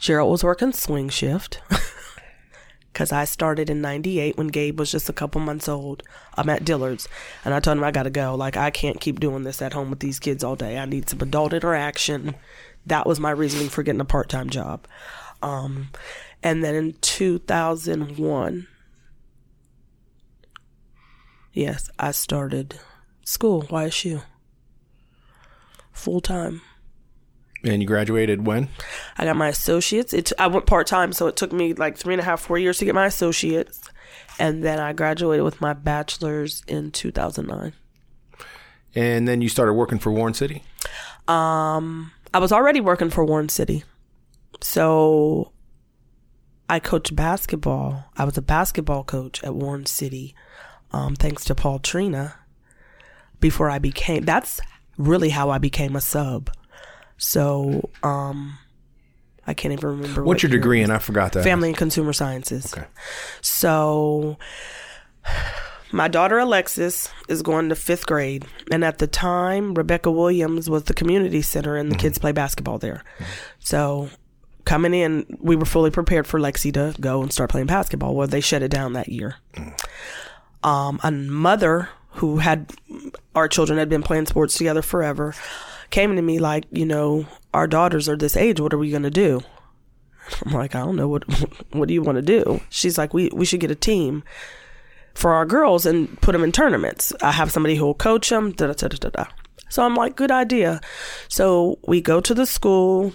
Gerald was working swing shift <laughs> because I started in ninety eight when Gabe was just a couple months old. I'm at Dillard's, and I told him I got to go. Like I can't keep doing this at home with these kids all day. I need some adult interaction. That was my reasoning for getting a part time job. Um, and then in two thousand one. Yes, I started school, YSU. Full time.
And you graduated when?
I got my associates. It I went part time, so it took me like three and a half, four years to get my associates, and then I graduated with my bachelor's in two thousand nine.
And then you started working for Warren City?
Um, I was already working for Warren City, so I coached basketball. I was a basketball coach at Warren City, um, thanks to Paul Trina. Before I became, that's really how I became a sub. So, um, I can't even remember.
What's
what
your degree in? I forgot that.
Family and Consumer Sciences.
Okay.
So, my daughter Alexis is going to fifth grade, and at the time, Rebecca Williams was the community center, and the kids play basketball there. So, coming in, we were fully prepared for Lexi to go and start playing basketball. Well, they shut it down that year. Um, a mother who had our children had been playing sports together forever came to me like, you know, our daughters are this age. What are we going to do? <laughs> I'm like, I don't know what <laughs> what do you want to do? She's like, we we should get a team for our girls and put them in tournaments. I have somebody who will coach them. Da, da, da, da, da. So I'm like, good idea. So we go to the school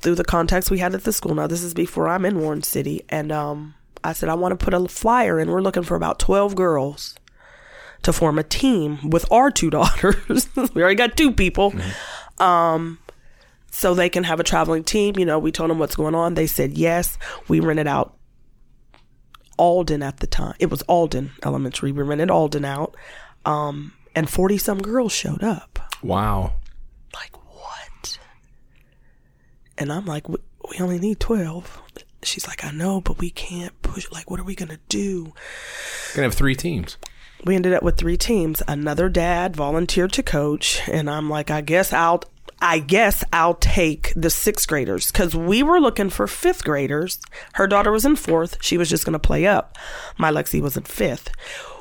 through the contacts we had at the school. Now this is before I'm in Warren City, and um, I said I want to put a flyer in. We're looking for about 12 girls to form a team with our two <laughs> daughters. we already got two people. Um, so they can have a traveling team. You know, we told them what's going on. They said yes. We rented out Alden at the time. It was Alden Elementary. We rented Alden out. Um, and 40 some girls showed up.
Wow.
Like, what? And I'm like, we, we only need 12. She's like, I know, but we can't push. Like, what are we going to do?
Gonna have three teams.
we ended up with three teams. Another dad volunteered to coach, and I'm like, I guess I'll, I guess I'll take the sixth graders because we were looking for fifth graders. Her daughter was in fourth; she was just going to play up. My Lexi was in fifth.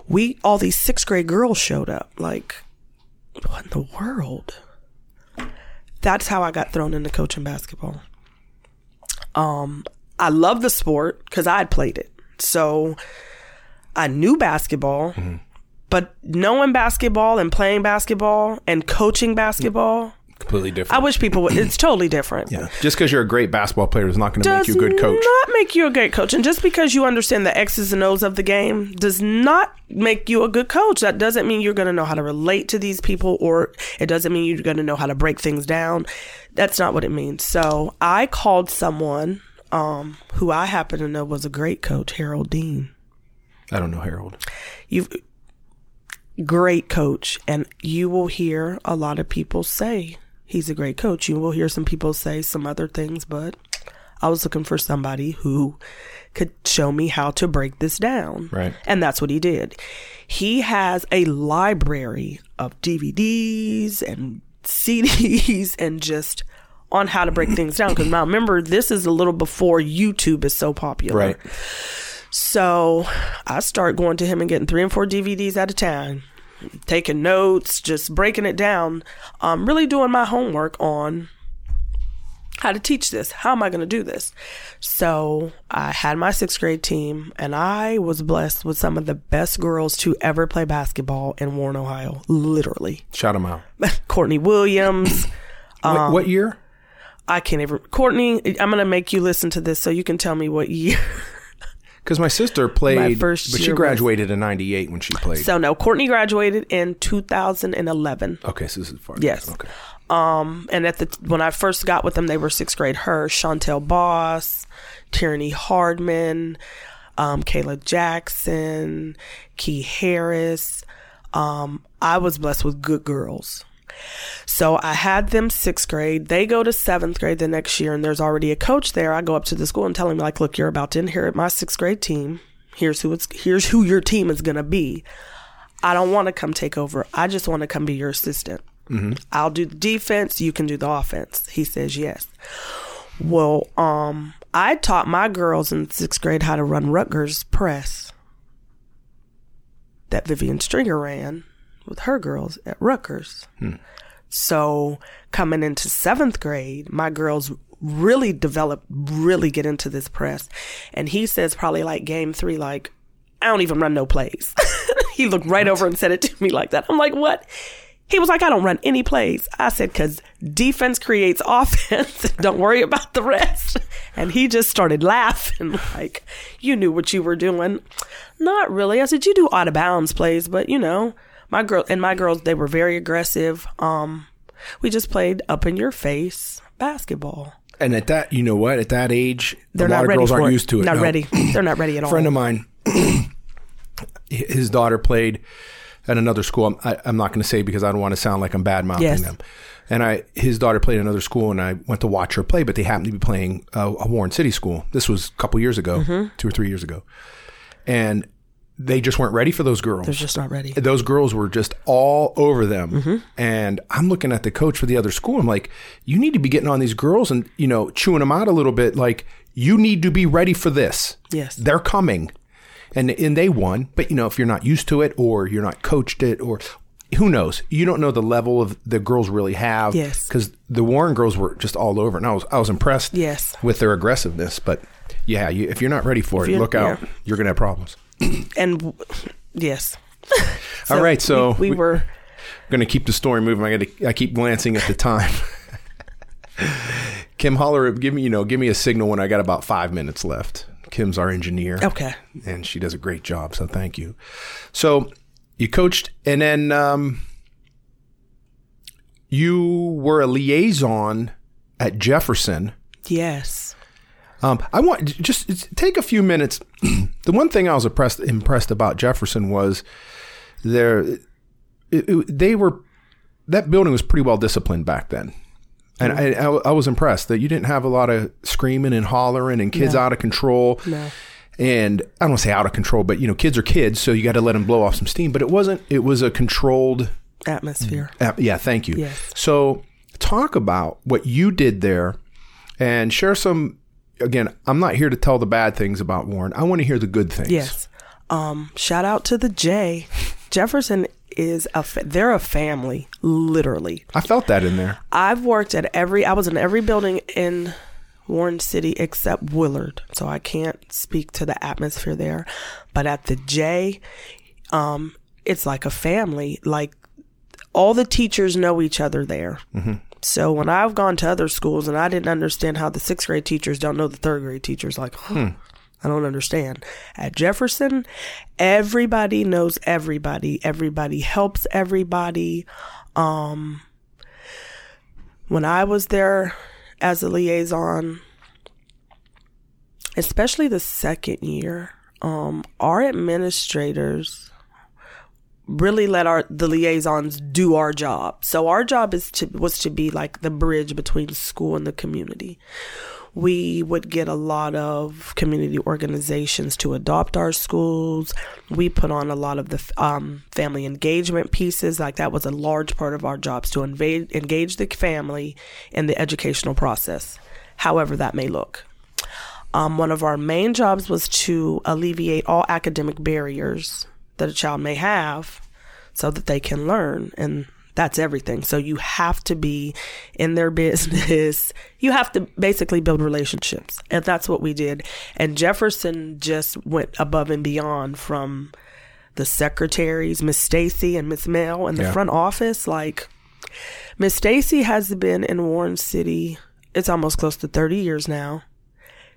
We all these sixth grade girls showed up. Like, what in the world? That's how I got thrown into coaching basketball. Um, I love the sport because I had played it, so I knew basketball. Mm-hmm. But knowing basketball and playing basketball and coaching basketball,
Completely different.
I wish people would. It's totally different.
yeah. Just because you're a great basketball player is not going to make you a good coach.
not make you a great coach, and just because you understand the X's and O's of the game does not make you a good coach. That doesn't mean you're going to know how to relate to these people, or it doesn't mean you're going to know how to break things down. That's not what it means. So I called someone um, who I happen to know was a great coach, Harold Dean.
I don't know Harold.
you've great coach and you will hear a lot of people say he's a great coach you will hear some people say some other things but i was looking for somebody who could show me how to break this down
Right.
and that's what he did he has a library of dvds and <laughs> cds and just on how to break things down because now remember this is a little before youtube is so popular
Right.
so I start going to him and getting three and four DVDs at a time, taking notes, just breaking it down, um, really doing my homework on how to teach this. How am I going to do this? So I had my sixth grade team, and I was blessed with some of the best girls to ever play basketball in Warren, Ohio. Literally,
Shout them out. <laughs>
Courtney Williams.
What-
Um,
what year?
I can't even. Courtney, I'm going to make you listen to this so you can tell me what year. <laughs>
Because my sister played,
first
but she
year was-
graduated in '98 when she played.
So no, Courtney graduated in 2011.
okay, so this is far.
Yes.
Okay.
Um, and at the when I first got with them, they were sixth grade. Her, Chantel Boss, Tierney Hardman, um, Kayla Jackson, Key Harris. Um, I was blessed with good girls. So I had them sixth grade. They go to seventh grade the next year, and there's already a coach there. I go up to the school and tell him, like, look, you're about to inherit my sixth grade team. Here's who it's here's who your team is gonna be. I don't want to come take over. I just want to come be your assistant. I'll do the defense. You can do the offense. He says yes. Well, um, I taught my girls in sixth grade how to run Rutgers press that Vivian Stringer ran with her girls at Rutgers. So coming into seventh grade, my girls really develop, really get into this press. And he says probably like game three, like, I don't even run no plays. <laughs> he looked right over and said it to me like that. I'm like, what? He was like, I don't run any plays. I said, because defense creates <laughs> offense. don't worry about the rest. And he just started laughing, <laughs> like, you knew what you were doing. Not really. I said, you do out of bounds plays, but you know, my girl and my girls, they were very aggressive. Um, we just played up in your face basketball.
And at that, you know what? At that age,
They're
a lot
not
of
ready
girls aren't
it.
used to it.
Not
no.
ready. <clears throat> They're not ready at all.
friend of mine, his daughter played at another school. I'm, I, I'm not going to say because I don't want to sound like I'm bad mouthing
Yes.
them. And I, his daughter played at another school, and I went to watch her play. But they happened to be playing a, a Warren City school. This was a couple years ago,
Mm-hmm.
two or three years ago, and they just weren't ready for those girls.
They're just not ready.
those girls were just all over them.
Mm-hmm.
And I'm looking at the coach for the other school. I'm like, you need to be getting on these girls and, you know, chewing them out a little bit. Like, you need to be ready for this.
Yes.
They're coming. And, and they won. But, you know, if you're not used to it or you're not coached it or who knows, you don't know the level of the girls really have.
Yes.
Because the Warren girls were just all over. And I was, I was impressed
Yes.
with their aggressiveness. But yeah, you, if you're not ready for it, look out.
yeah.
You're going to have problems.
And yes. <laughs>
all right. So
we, we were
going to keep the story moving. I got to. I keep glancing at the time. Kim Holler, give me you know, give me a signal when I got about five minutes left. Kim's our engineer,
okay.
and she does a great job. So thank you. So you coached, and then um, you were a liaison at Jefferson.
Yes.
Um, I want just take a few minutes. <clears throat> the one thing I was impressed impressed about Jefferson was there they were that building was pretty well disciplined back then. And I, I, I was impressed that you didn't have a lot of screaming and hollering and kids
No.
out of control.
No.
And I don't want to say out of control, but you know, kids are kids, so you got to let them blow off some steam. But it wasn't. It was a controlled
Atmosphere.
uh, yeah, thank you.
Yes.
So, talk about what you did there and share some. Again, I'm not here to tell the bad things about Warren. I want to hear the good things.
Yes. Um, shout out to the J. Jefferson is a fa- they're a family, literally.
I felt that in there.
I've worked at every I was in every building in Warren City except Willard. So I can't speak to the atmosphere there. But at the J, um, it's like a family. Like all the teachers know each other there. So when I've gone to other schools and I didn't understand how the sixth grade teachers don't know the third grade teachers, like, huh, I don't understand. At Jefferson, everybody knows everybody. Everybody helps everybody. Um, when I was there as a liaison, especially the second year, um, our administrators really let our the liaisons do our job. So our job is to was to be like the bridge between school and the community. We would get a lot of community organizations to adopt our schools. We put on a lot of the um, family engagement pieces. Like that was a large part of our jobs to invade, engage the family in the educational process, however that may look. Um, one of our main jobs was to alleviate all academic barriers that a child may have so that they can learn. And that's everything. So you have to be in their <laughs> business. You have to basically build relationships. And that's what we did. And Jefferson just went above and beyond from the secretaries, Miss Stacy and Miss Mel, and the
Yeah.
front office. Like, Miss Stacy has been in Warren City, it's almost close to 30 years now.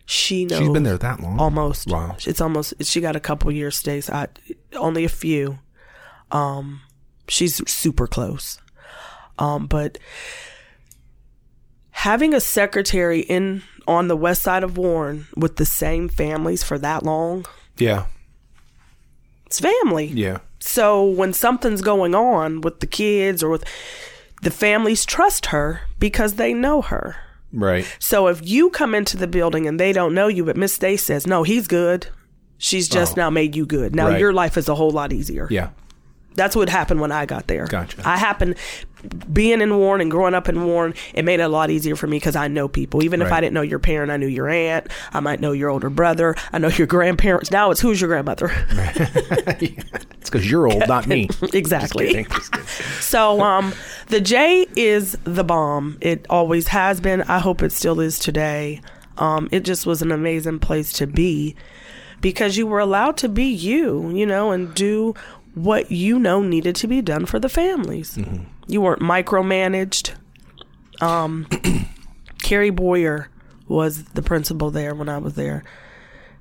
She knows
She's been there that long.
almost.
Wow.
It's almost. She got a couple years stays. I only a few. Um, she's super close. Um, but having a secretary in on the west side of Warren with the same families for that long,
Yeah.
it's family.
Yeah.
So when something's going on with the kids or with the families trust her because they know her.
Right.
So if you come into the building and they don't know you, but Miss Day says, no, he's good. She's just oh. now made you good. Now
Oh. Right.
your life is a whole lot easier.
Yeah.
That's what happened when I got there.
Gotcha.
I happened being in Warren and growing up in Warren. It made it a lot easier for me because I know people. Even if I didn't know your parent, I knew your aunt. I might know your older brother. I know your grandparents. Now it's who's your grandmother? <laughs>
It's because you're old, not me. <laughs>
exactly.
Kidding, just kidding. <laughs>
So um, the J is the bomb. It always has been. I hope it still is today. Um, it just was an amazing place to be because you were allowed to be you, you know, and do what you know needed to be done for the families. You weren't micromanaged. Um, <clears throat> Carrie Boyer was the principal there when I was there.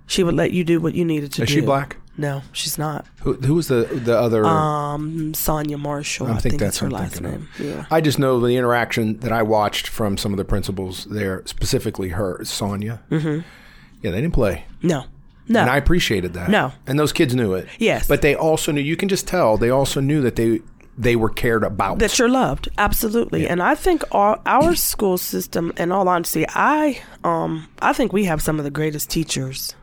She would let you do what you needed to
Is
do.
she black?
No, she's not.
Who, who was the the other?
Um, Sonia Marshall. I,
I think
think,
that's
her last name. Yeah.
I just know the interaction that I watched from some of the principals there, specifically her, Sonia. Mm-hmm. Yeah, they didn't play.
No. No.
And I appreciated that.
No.
And those kids knew it.
Yes.
But they also knew, you can just tell, they also knew that they they were cared about.
that you're loved absolutely and i think our, our school system in all honesty i um i think we have some of the greatest teachers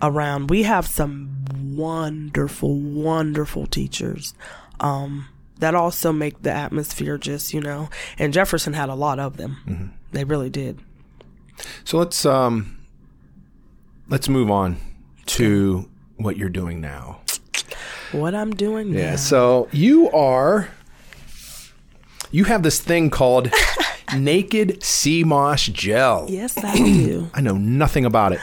around we have some wonderful wonderful teachers um that also make the atmosphere just you know and jefferson had a lot of them they really did
so let's um let's move on to what you're doing now.
what i'm doing
Yeah.
now.
So you are you have this thing called <laughs> naked sea moss gel.
yes i do <clears throat>
I know nothing about it.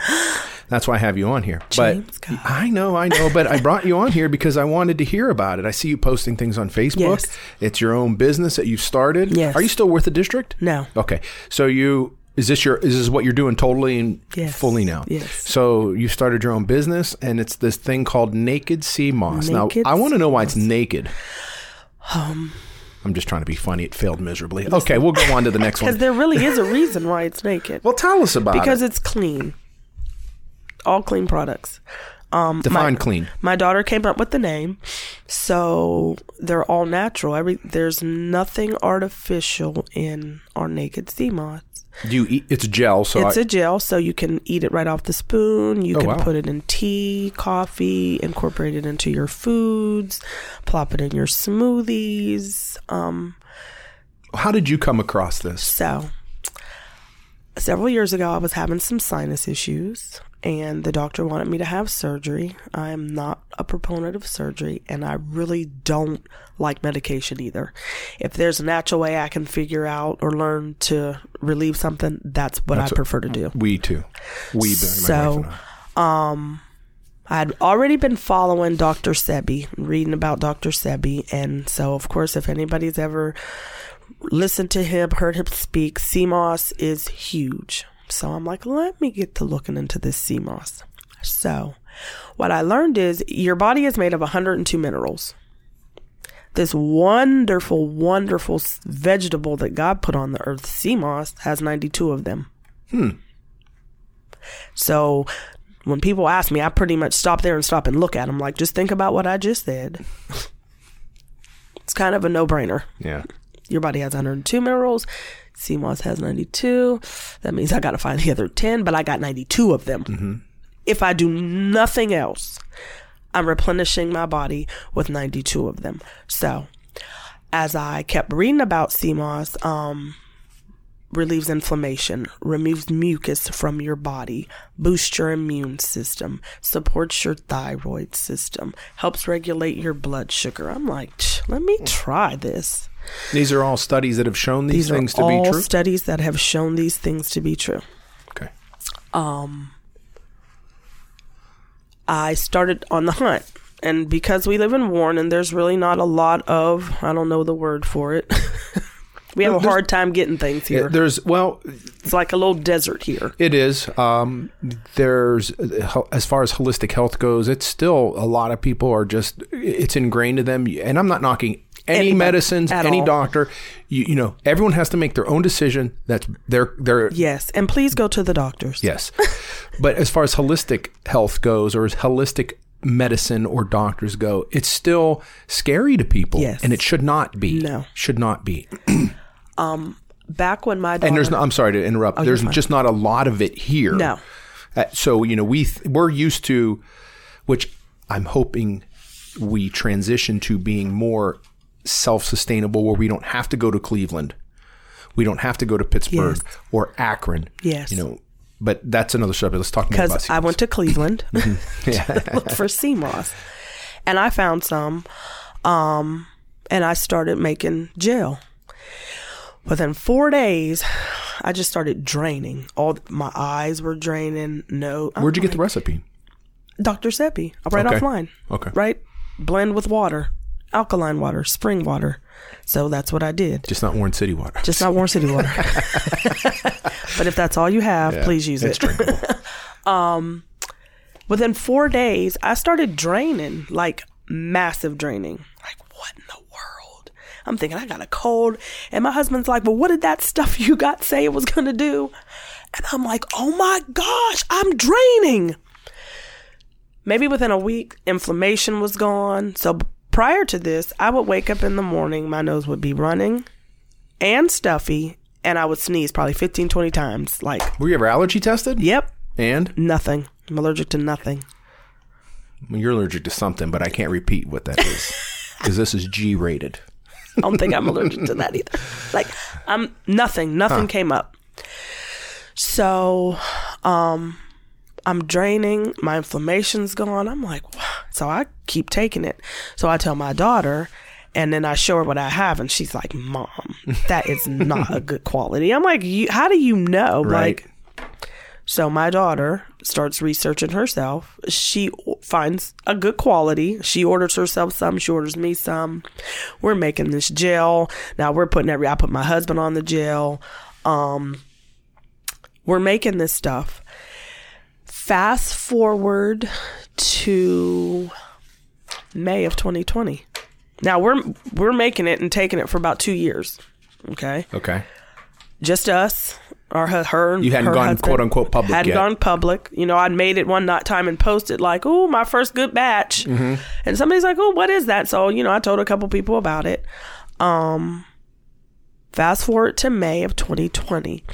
That's why I have you on here.
James
but
God.
I know, I know, but I brought you on here because I wanted to hear about it. I see you posting things on Facebook.
Yes.
It's your own business that you've started.
Yes.
Are you still with the district?
no
Okay. So you is this your is this what you're doing totally and
Yes.
fully now?
Yes.
So you started your own business and it's this thing called Naked Sea Moss.
Naked
now I want to know why it's naked. Um I'm just trying to be funny. It failed miserably. Okay, we'll go on to the next <laughs> one.
because there really is a reason why it's naked
Well, tell us about
because
it.
Because it's clean all clean products um
Define
my,
clean.
my daughter came up with the name so they're all natural every there's nothing artificial in our naked sea moss
Do you eat? It's a gel, so
it's
I,
a gel so you can eat it right off the spoon you
Oh,
can
wow.
put it in tea coffee incorporate it into your foods plop it in your smoothies um
how did you come across this?
So, several years ago, I was having some sinus issues, and the doctor wanted me to have surgery. I am not a proponent of surgery, and I really don't like medication either. If there's a natural way I can figure out or learn to relieve something, that's what
That's
I prefer to do.
We too. We,
So,
I.
Um, I'd already been following Dr. Sebi, reading about Dr. Sebi, and so of course, if anybody's ever listened to him, heard him speak, sea moss is huge. So I'm like, let me get to looking into this sea moss. So, what I learned is your body is made of 102 minerals. This wonderful, wonderful vegetable that God put on the earth, sea moss, has 92 of them. Hmm. So when people ask me, I pretty much stop there and stop and look at them. Like, just think about what I just said. <laughs> it's kind of a no brainer.
Yeah.
Your body has 102 minerals. CMOS has 92. That means I got to find the other 10, but I got 92 of them. If I do nothing else, I'm replenishing my body with 92 of them. So, as I kept reading about sea moss, um, relieves inflammation, removes mucus from your body, boosts your immune system, supports your thyroid system, helps regulate your blood sugar. I'm like, let me try this.
These are all studies that have shown these,
These
things to be true.
studies that have shown these things to be true.
okay.
Um, I started on the hunt. And because we live in Warren and there's really not a lot of, I don't know the word for it. <laughs> we have a hard time getting things here.
There's well,
It's like a little desert here.
it is. Um, there's as far as holistic health goes, it's still a lot of people are just it's ingrained to them. And I'm not knocking any
Anybody
medicines, any
all.
doctor. You, you know, everyone has to make their own decision. That's their their
Yes. And please go to the doctors.
Yes. <laughs> but as far as holistic health goes, or as holistic medicine or doctors go, it's still scary to people.
Yes.
And it should not be.
No.
Should not be. <clears throat>
um, Back when my daughter,
And there's no, I'm sorry to interrupt.
you're
there's just not a lot of it here.
No.
Uh, so, you know, we th- we're used to which I'm hoping we transition to being more self-sustainable where we don't have to go to Cleveland. We don't have to go to Pittsburgh
Yes.
or Akron.
Yes.
You know, but that's another subject. Let's talk more
because I went to Cleveland <laughs> <laughs> looked for sea moss, and I found some, um, and I started making gel. Within four days, I just started draining. All my eyes were draining. No,
Where'd you get the recipe?
Dr. Sebi? Right
Okay.
offline.
Okay.
Right, blend with water, alkaline water, spring water. So that's what I did.
Just not Warren City water.
Just not warm city water. <laughs> but if that's all you have, please use
it's
it.
drinkable. <laughs>
Um, within four days, I started draining, like massive draining. Like, what in the world? I'm thinking, I got a cold. And my husband's like, well, what did that stuff you got say it was going to do? And I'm like, oh my gosh, I'm draining. Maybe within a week, inflammation was gone. So prior to this, I would wake up in the morning, my nose would be running and stuffy, and I would sneeze probably 15, 20 times. Like,
Were you ever allergy tested?
yep,
And
nothing. I'm allergic to nothing.
well, you're allergic to something, but I can't repeat what that is <laughs> because this is G rated.
I don't think I'm allergic to that either. Like I'm nothing, nothing came up. So, um, I'm draining. My inflammation's gone. I'm like, wow. so I keep taking it. So I tell my daughter, and then I show her what I have, and she's like, "Mom, that is not a good quality." I'm like, you, "How do you know?"
Right.
Like, so my daughter starts researching herself. She finds a good quality. She orders herself some. She orders me some. We're making this gel. Now we're putting every. I put my husband on the gel. Um, we're making this stuff. Fast forward to May of 2020. Now we're we're making it and taking it for about two years. Okay
Okay.
just us or her, her
You hadn't
her
gone
husband.
quote unquote public
hadn't
yet.
gone public you know i'd made it one night time and posted like oh my first good batch
Mm-hmm.
and somebody's like oh what is that so you know i told a couple people about it um fast forward to may of 2020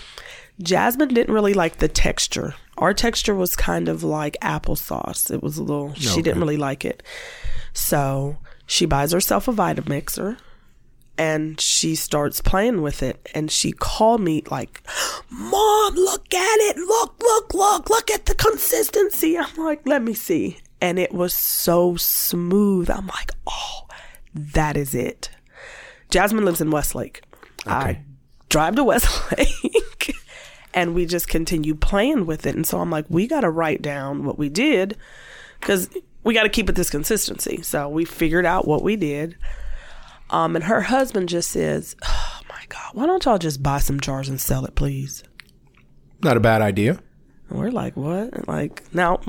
jasmine didn't really like the texture. Our texture was kind of like applesauce. It was a little she didn't really like it. So she buys herself a vitamixer and she starts playing with it. And she called me like mom look at it. Look look look. Look at the consistency. I'm like let me see. And it was so smooth. I'm like oh that is it. Jasmine lives in westlake. I drive to westlake <laughs> and we just continue playing with it and so i'm like we got to write down what we did because we got to keep it this consistency so we figured out what we did um, and her husband just says, "Oh my God, why don't y'all just buy some jars and sell it, please?"
Not a bad idea.
And we're like, "What?" Like now,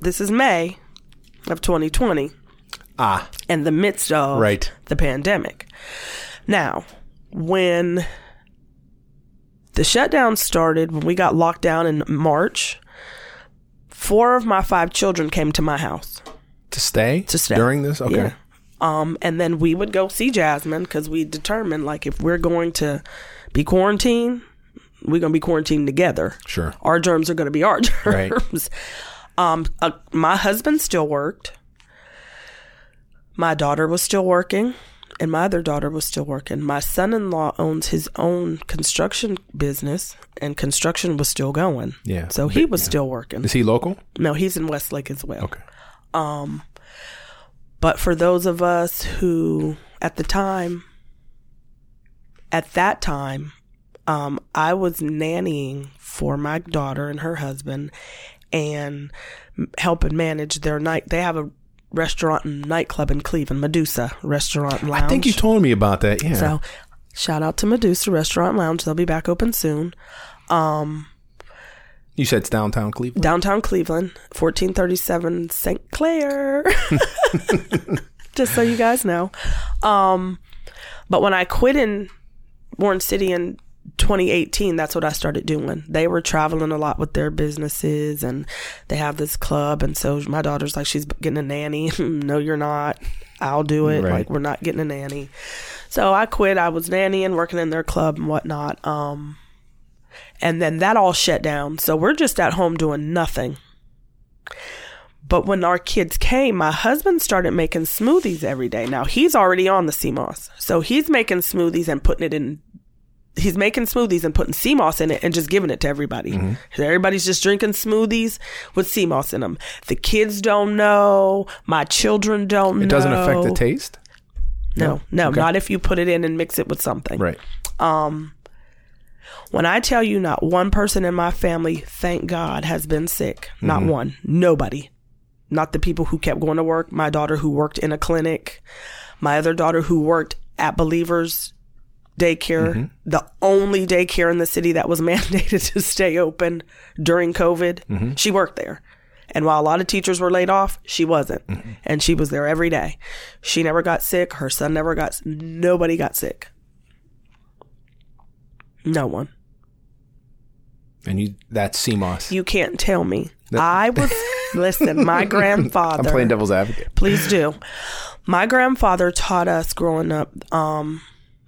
this is May of 2020,
Ah,
in the midst of
Right.
the pandemic. Now, when the shutdown started, when we got locked down in March, four of my five children came to my house.
to stay?
To stay.
During this? Okay.
Yeah. Um, and then we would go see Jasmine because we determined like if we're going to be quarantined, we're gonna be quarantined together.
Sure.
Our germs are gonna be our <laughs>
Right.
germs. Um, uh, my husband still worked. My daughter was still working, and my other daughter was still working. My son-in-law owns his own construction business, and construction was still going.
Yeah.
So he was still working.
Is he local?
No, he's in Westlake as well.
Okay.
Um, But for those of us who, at the time, at that time, um, I was nannying for my daughter and her husband and helping manage their night. They have a restaurant and nightclub in Cleveland, Medusa Restaurant Lounge.
I think you told me about that. Yeah.
So, shout out to Medusa Restaurant Lounge. They'll be back open soon.
you said it's downtown Cleveland.
downtown Cleveland, 1437 St. Clair. <laughs> Just so you guys know. Um, but when I quit in Warren City in 2018, that's what I started doing. They were traveling a lot with their businesses and they have this club. And so my daughter's like, she's getting a nanny. <laughs> no, you're not. I'll do it.
Right.
Like, we're not getting a nanny. So I quit. I was nannying, working in their club and whatnot. Um, and then that all shut down. So we're just at home doing nothing. But when our kids came, my husband started making smoothies every day. Now he's already on the sea moss. So he's making smoothies and putting it in he's making smoothies and putting sea moss in it and just giving it to everybody.
Mm-hmm.
Everybody's just drinking smoothies with sea moss in them. The kids don't know. My children don't know.
It doesn't affect the taste?
No, no,
Okay.
not if you put it in and mix it with something.
Right.
Um, When I tell you, not one person in my family, thank God, has been sick. Not
Mm-hmm.
one. Nobody. Not the people who kept going to work. My daughter who worked in a clinic. My other daughter who worked at Believers Daycare,
Mm-hmm.
the only daycare in the city that was <laughs> mandated to stay open during COVID.
Mm-hmm.
She worked there. And while a lot of teachers were laid off, she wasn't.
Mm-hmm.
And she was there every day. She never got sick. Her son never got, nobody got sick. No one.
And you that's sea moss.
You can't tell me. I was <laughs> listen. My grandfather.
I'm playing devil's advocate.
Please do. My grandfather taught us growing up. Um,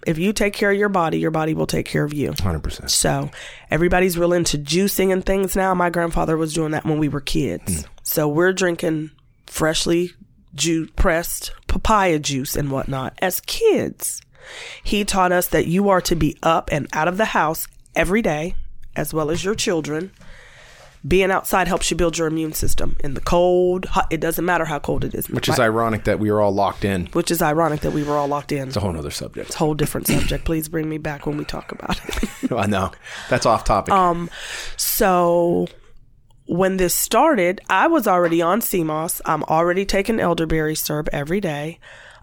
if you take care of your body, your body will take care of you.
100%.
So everybody's real into juicing and things now. My grandfather was doing that when we were kids. Hmm. So we're drinking freshly ju- pressed papaya juice and whatnot as kids. He taught us that you are to be up and out of the house every day, as well as your children. Being outside helps you build your immune system. In the cold, hot, it doesn't matter how cold it is.
Which is ironic that we were all locked in.
which is ironic that we were all locked in.
It's a whole other subject.
It's a whole different subject. Please bring me back when we talk about it. <laughs>
I know. That's off topic.
Um, so when this started, I was already on sea moss. I'm already taking elderberry syrup every day.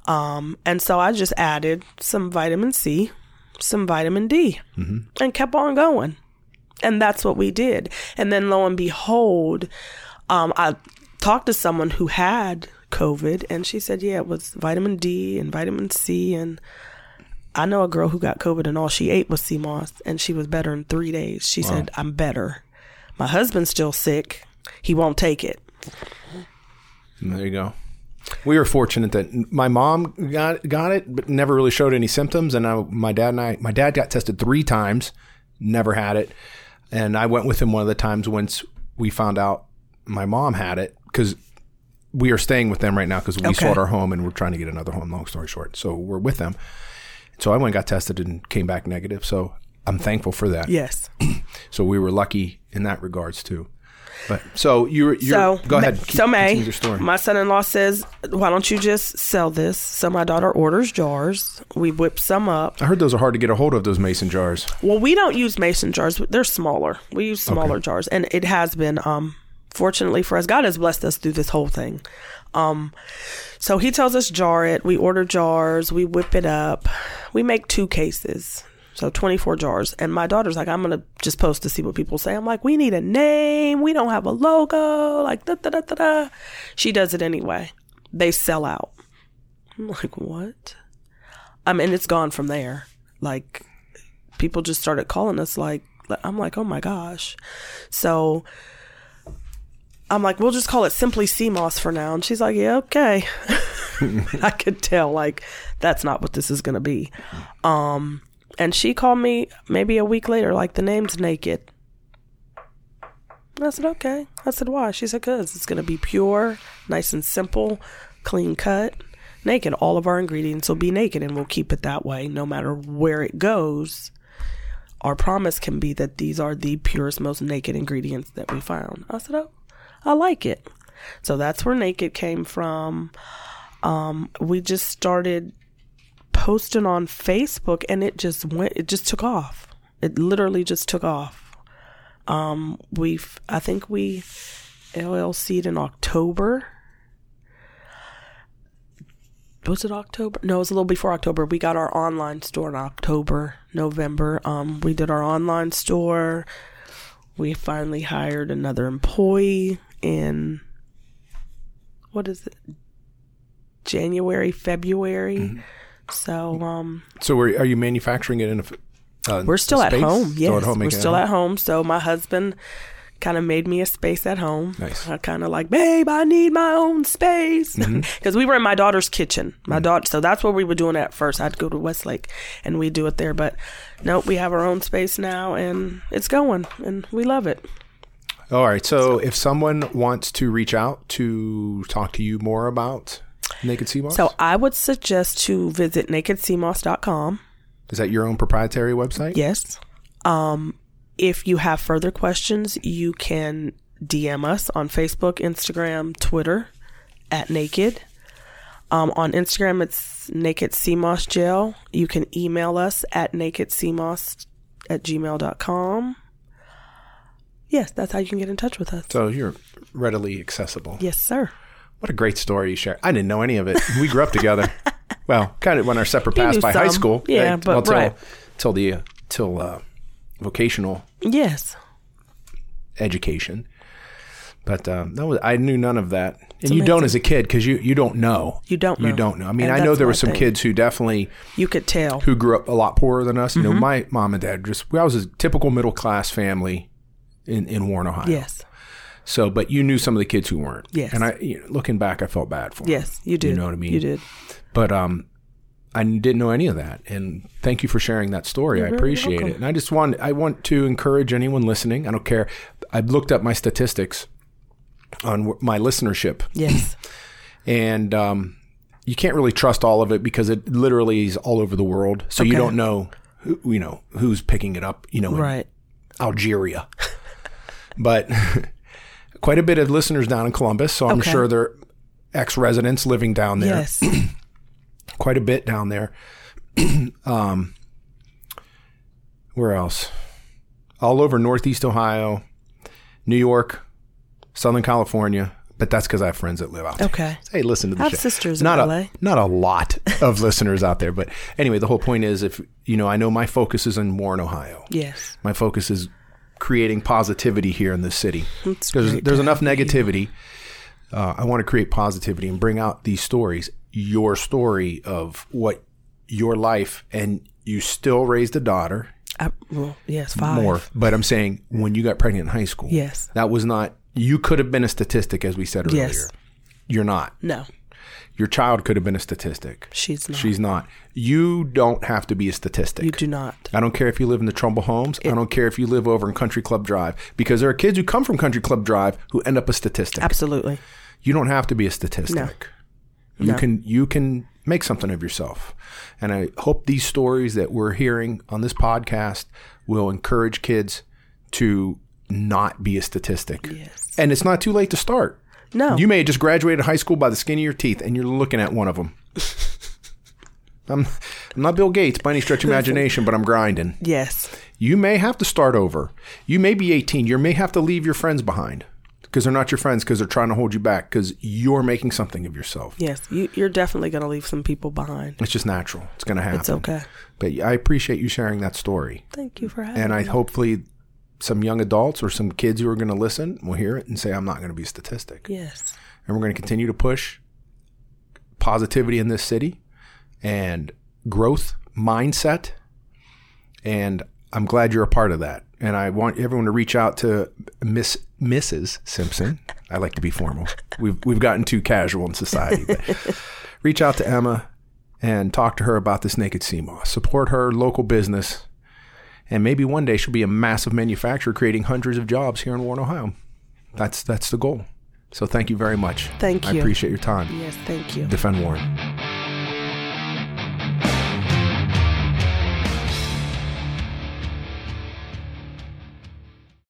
Um, and so I just added some vitamin C, some vitamin D, and kept on going. And that's what we did. And then lo and behold, um, I talked to someone who had COVID and she said, yeah, it was vitamin D and vitamin C. And I know a girl who got COVID and all she ate was sea moss and she was better in three days. She said, I'm better. My husband's still sick. He won't take it.
There you go. We were fortunate that my mom got got it, but never really showed any symptoms. And I, my dad and I, my dad got tested three times, never had it. And I went with him one of the times once we found out my mom had it because we are staying with them right now because we
Okay.
sold our home and we're trying to get another home. Long story short, so we're with them. So I went and got tested and came back negative. So I'm thankful for that.
Yes. <clears throat>
So we were lucky in that regards too. But so you're, you're
so
go ahead. Keep-
so May,
your story.
my son-in-law says, "Why don't you just sell this?" So my daughter orders jars. We whip some up.
I heard those are hard to get a hold of. Those mason jars.
Well, we don't use mason jars. They're smaller. We use smaller jars, and it has been, um, fortunately for us, God has blessed us through this whole thing. Um, so He tells us jar it. We order jars. We whip it up. We make two cases. So 24 jars. And my daughter's like, I'm going to just post to see what people say. I'm like, we need a name. We don't have a logo. Like, da da da da da. She does it anyway. They sell out. I'm like, what? I mean, it's gone from there. Like, people just started calling us like I'm like, oh my gosh. So I'm like, we'll just call it simply sea moss for now. And she's like, yeah, okay. <laughs> I could tell like that's not what this is gonna be. Um and she called me maybe a week later, like the name's naked. I said, okay. I said, why? She said, because it's going to be pure, nice and simple, clean cut, naked. All of our ingredients will be naked, and we'll keep it that way no matter where it goes. Our promise can be that these are the purest, most naked ingredients that we found. I said, oh, I like it. So that's where naked came from. Um, we just started posting on Facebook, and it just went, it just took off. It literally just took off. Um we've i think we llc'd in october. Was it october? No it was a little before october. We got our online store in october november. Um we did our online store. We finally hired another employee in what is it? January february so um
So are, are you manufacturing it in a? uh,
We're still at
space?
home. Yes,
Still at home
we're still at home. So my husband kind of made me a space at home.
Nice.
I kind of like, babe, I need my own space because
Mm-hmm. <laughs>
we were in my daughter's kitchen. My daughter, so that's what we were doing at first. I'd go to Westlake and we do it there, but nope, we have our own space now and it's going and we love it.
All right. So, if someone wants to reach out to talk to you more about Naked Sea Moss,
So I would suggest to visit nakedseamoss.com.
is that your own proprietary website?
Yes. Um, if you have further questions, you can DM us on Facebook, Instagram, Twitter at Naked. Um, on Instagram, it's Naked CMOS Gel. You can email us at nakedcmoss at gmail.com. Yes, that's how you can get in touch with us.
So you're readily accessible.
Yes, sir.
What a great story you share. I didn't know any of it. We grew up together. <laughs> Well, kind of went our separate paths by high school.
Yeah,
right?
but
well, till,
right.
till the uh, till uh, vocational
Yes.
education. But um, that was I knew none of that, and you don't as a kid because you you don't know.
You don't
You
know.
don't know. I mean,
And
I know there were some
thing.
kids who definitely
You could tell.
who grew up a lot poorer than us. You
Mm-hmm.
know, my mom and dad just I was a typical middle class family in in Warren, Ohio.
Yes.
So, but you knew some of the kids who weren't.
Yes.
And I, you know, looking back, I felt bad for them.
Yes, you did.
You know what I mean?
You did.
But um, I didn't know any of that, and thank you for sharing that story. I appreciate it. And I just want I want to encourage anyone listening. I don't care. I've looked up my statistics on w- my listenership,
Yes. <clears throat>
and um, you can't really trust all of it because it literally is all over the world. So you don't know, who, you know, who's picking it up. You know, in
Right.
Algeria, <laughs> but <laughs> quite a bit of listeners down in Columbus. So I'm
Okay.
sure they're ex-residents living down there
Yes. <clears throat>
quite a bit down there. <clears throat> um, where else? All over Northeast Ohio, New York, Southern California. But that's because I have friends that live out there.
Okay.
Hey, listen to the
I have
show.
sisters in
not
LA.
A, not a lot of <laughs> listeners out there, but anyway, the whole point is, if you know, I know my focus is in Warren, Ohio.
Yes.
My focus is creating positivity here in this city.
That's
There's there's enough negativity. Uh, I want to create positivity and bring out these stories. Your story of what your life, and you still raised a daughter
I, well, yes, five.
more. But I'm saying when you got pregnant in high school,
Yes.
that was not. You could have been a statistic, as we said earlier.
Yes.
You're not.
No,
Your child could have been a statistic.
she's not.
She's not. You don't have to be a statistic.
you do not.
I don't care if you live in the Trumbull Homes. I don't care if you live over in Country Club Drive because there are kids who come from Country Club Drive who end up a statistic.
Absolutely.
You don't have to be a statistic. No. You
No.
can you can make something of yourself. And I hope these stories that we're hearing on this podcast will encourage kids to not be a statistic.
Yes.
And it's not too late to start.
No.
You may have just graduated high school by the skin of your teeth and you're looking at one of them. <laughs> I'm, I'm not Bill Gates by any stretch of imagination, but I'm grinding.
yes.
You may have to start over. You may be 18. You may have to leave your friends behind because they're not your friends because they're trying to hold you back because you're making something of yourself.
Yes. You, you're definitely going to leave some people behind.
It's just natural. It's going to happen.
It's okay.
But I appreciate you sharing that story.
Thank you for having
And I
me.
hopefully some young adults or some kids who are going to listen will hear it and say, I'm not going to be a statistic.
Yes.
And we're going to continue to push positivity in this city and growth mindset. And I'm glad you're a part of that. And I want everyone to reach out to Miss Mrs. Simpson. <laughs> I like to be formal. We've we've gotten too casual in society. But <laughs> reach out to Emma and talk to her about this naked sea moss. Support her local business. And maybe one day she'll be a massive manufacturer creating hundreds of jobs here in Warren, Ohio. That's that's the goal. So thank you very much.
Thank you.
I appreciate your time.
Yes. Thank you.
Defend Warren.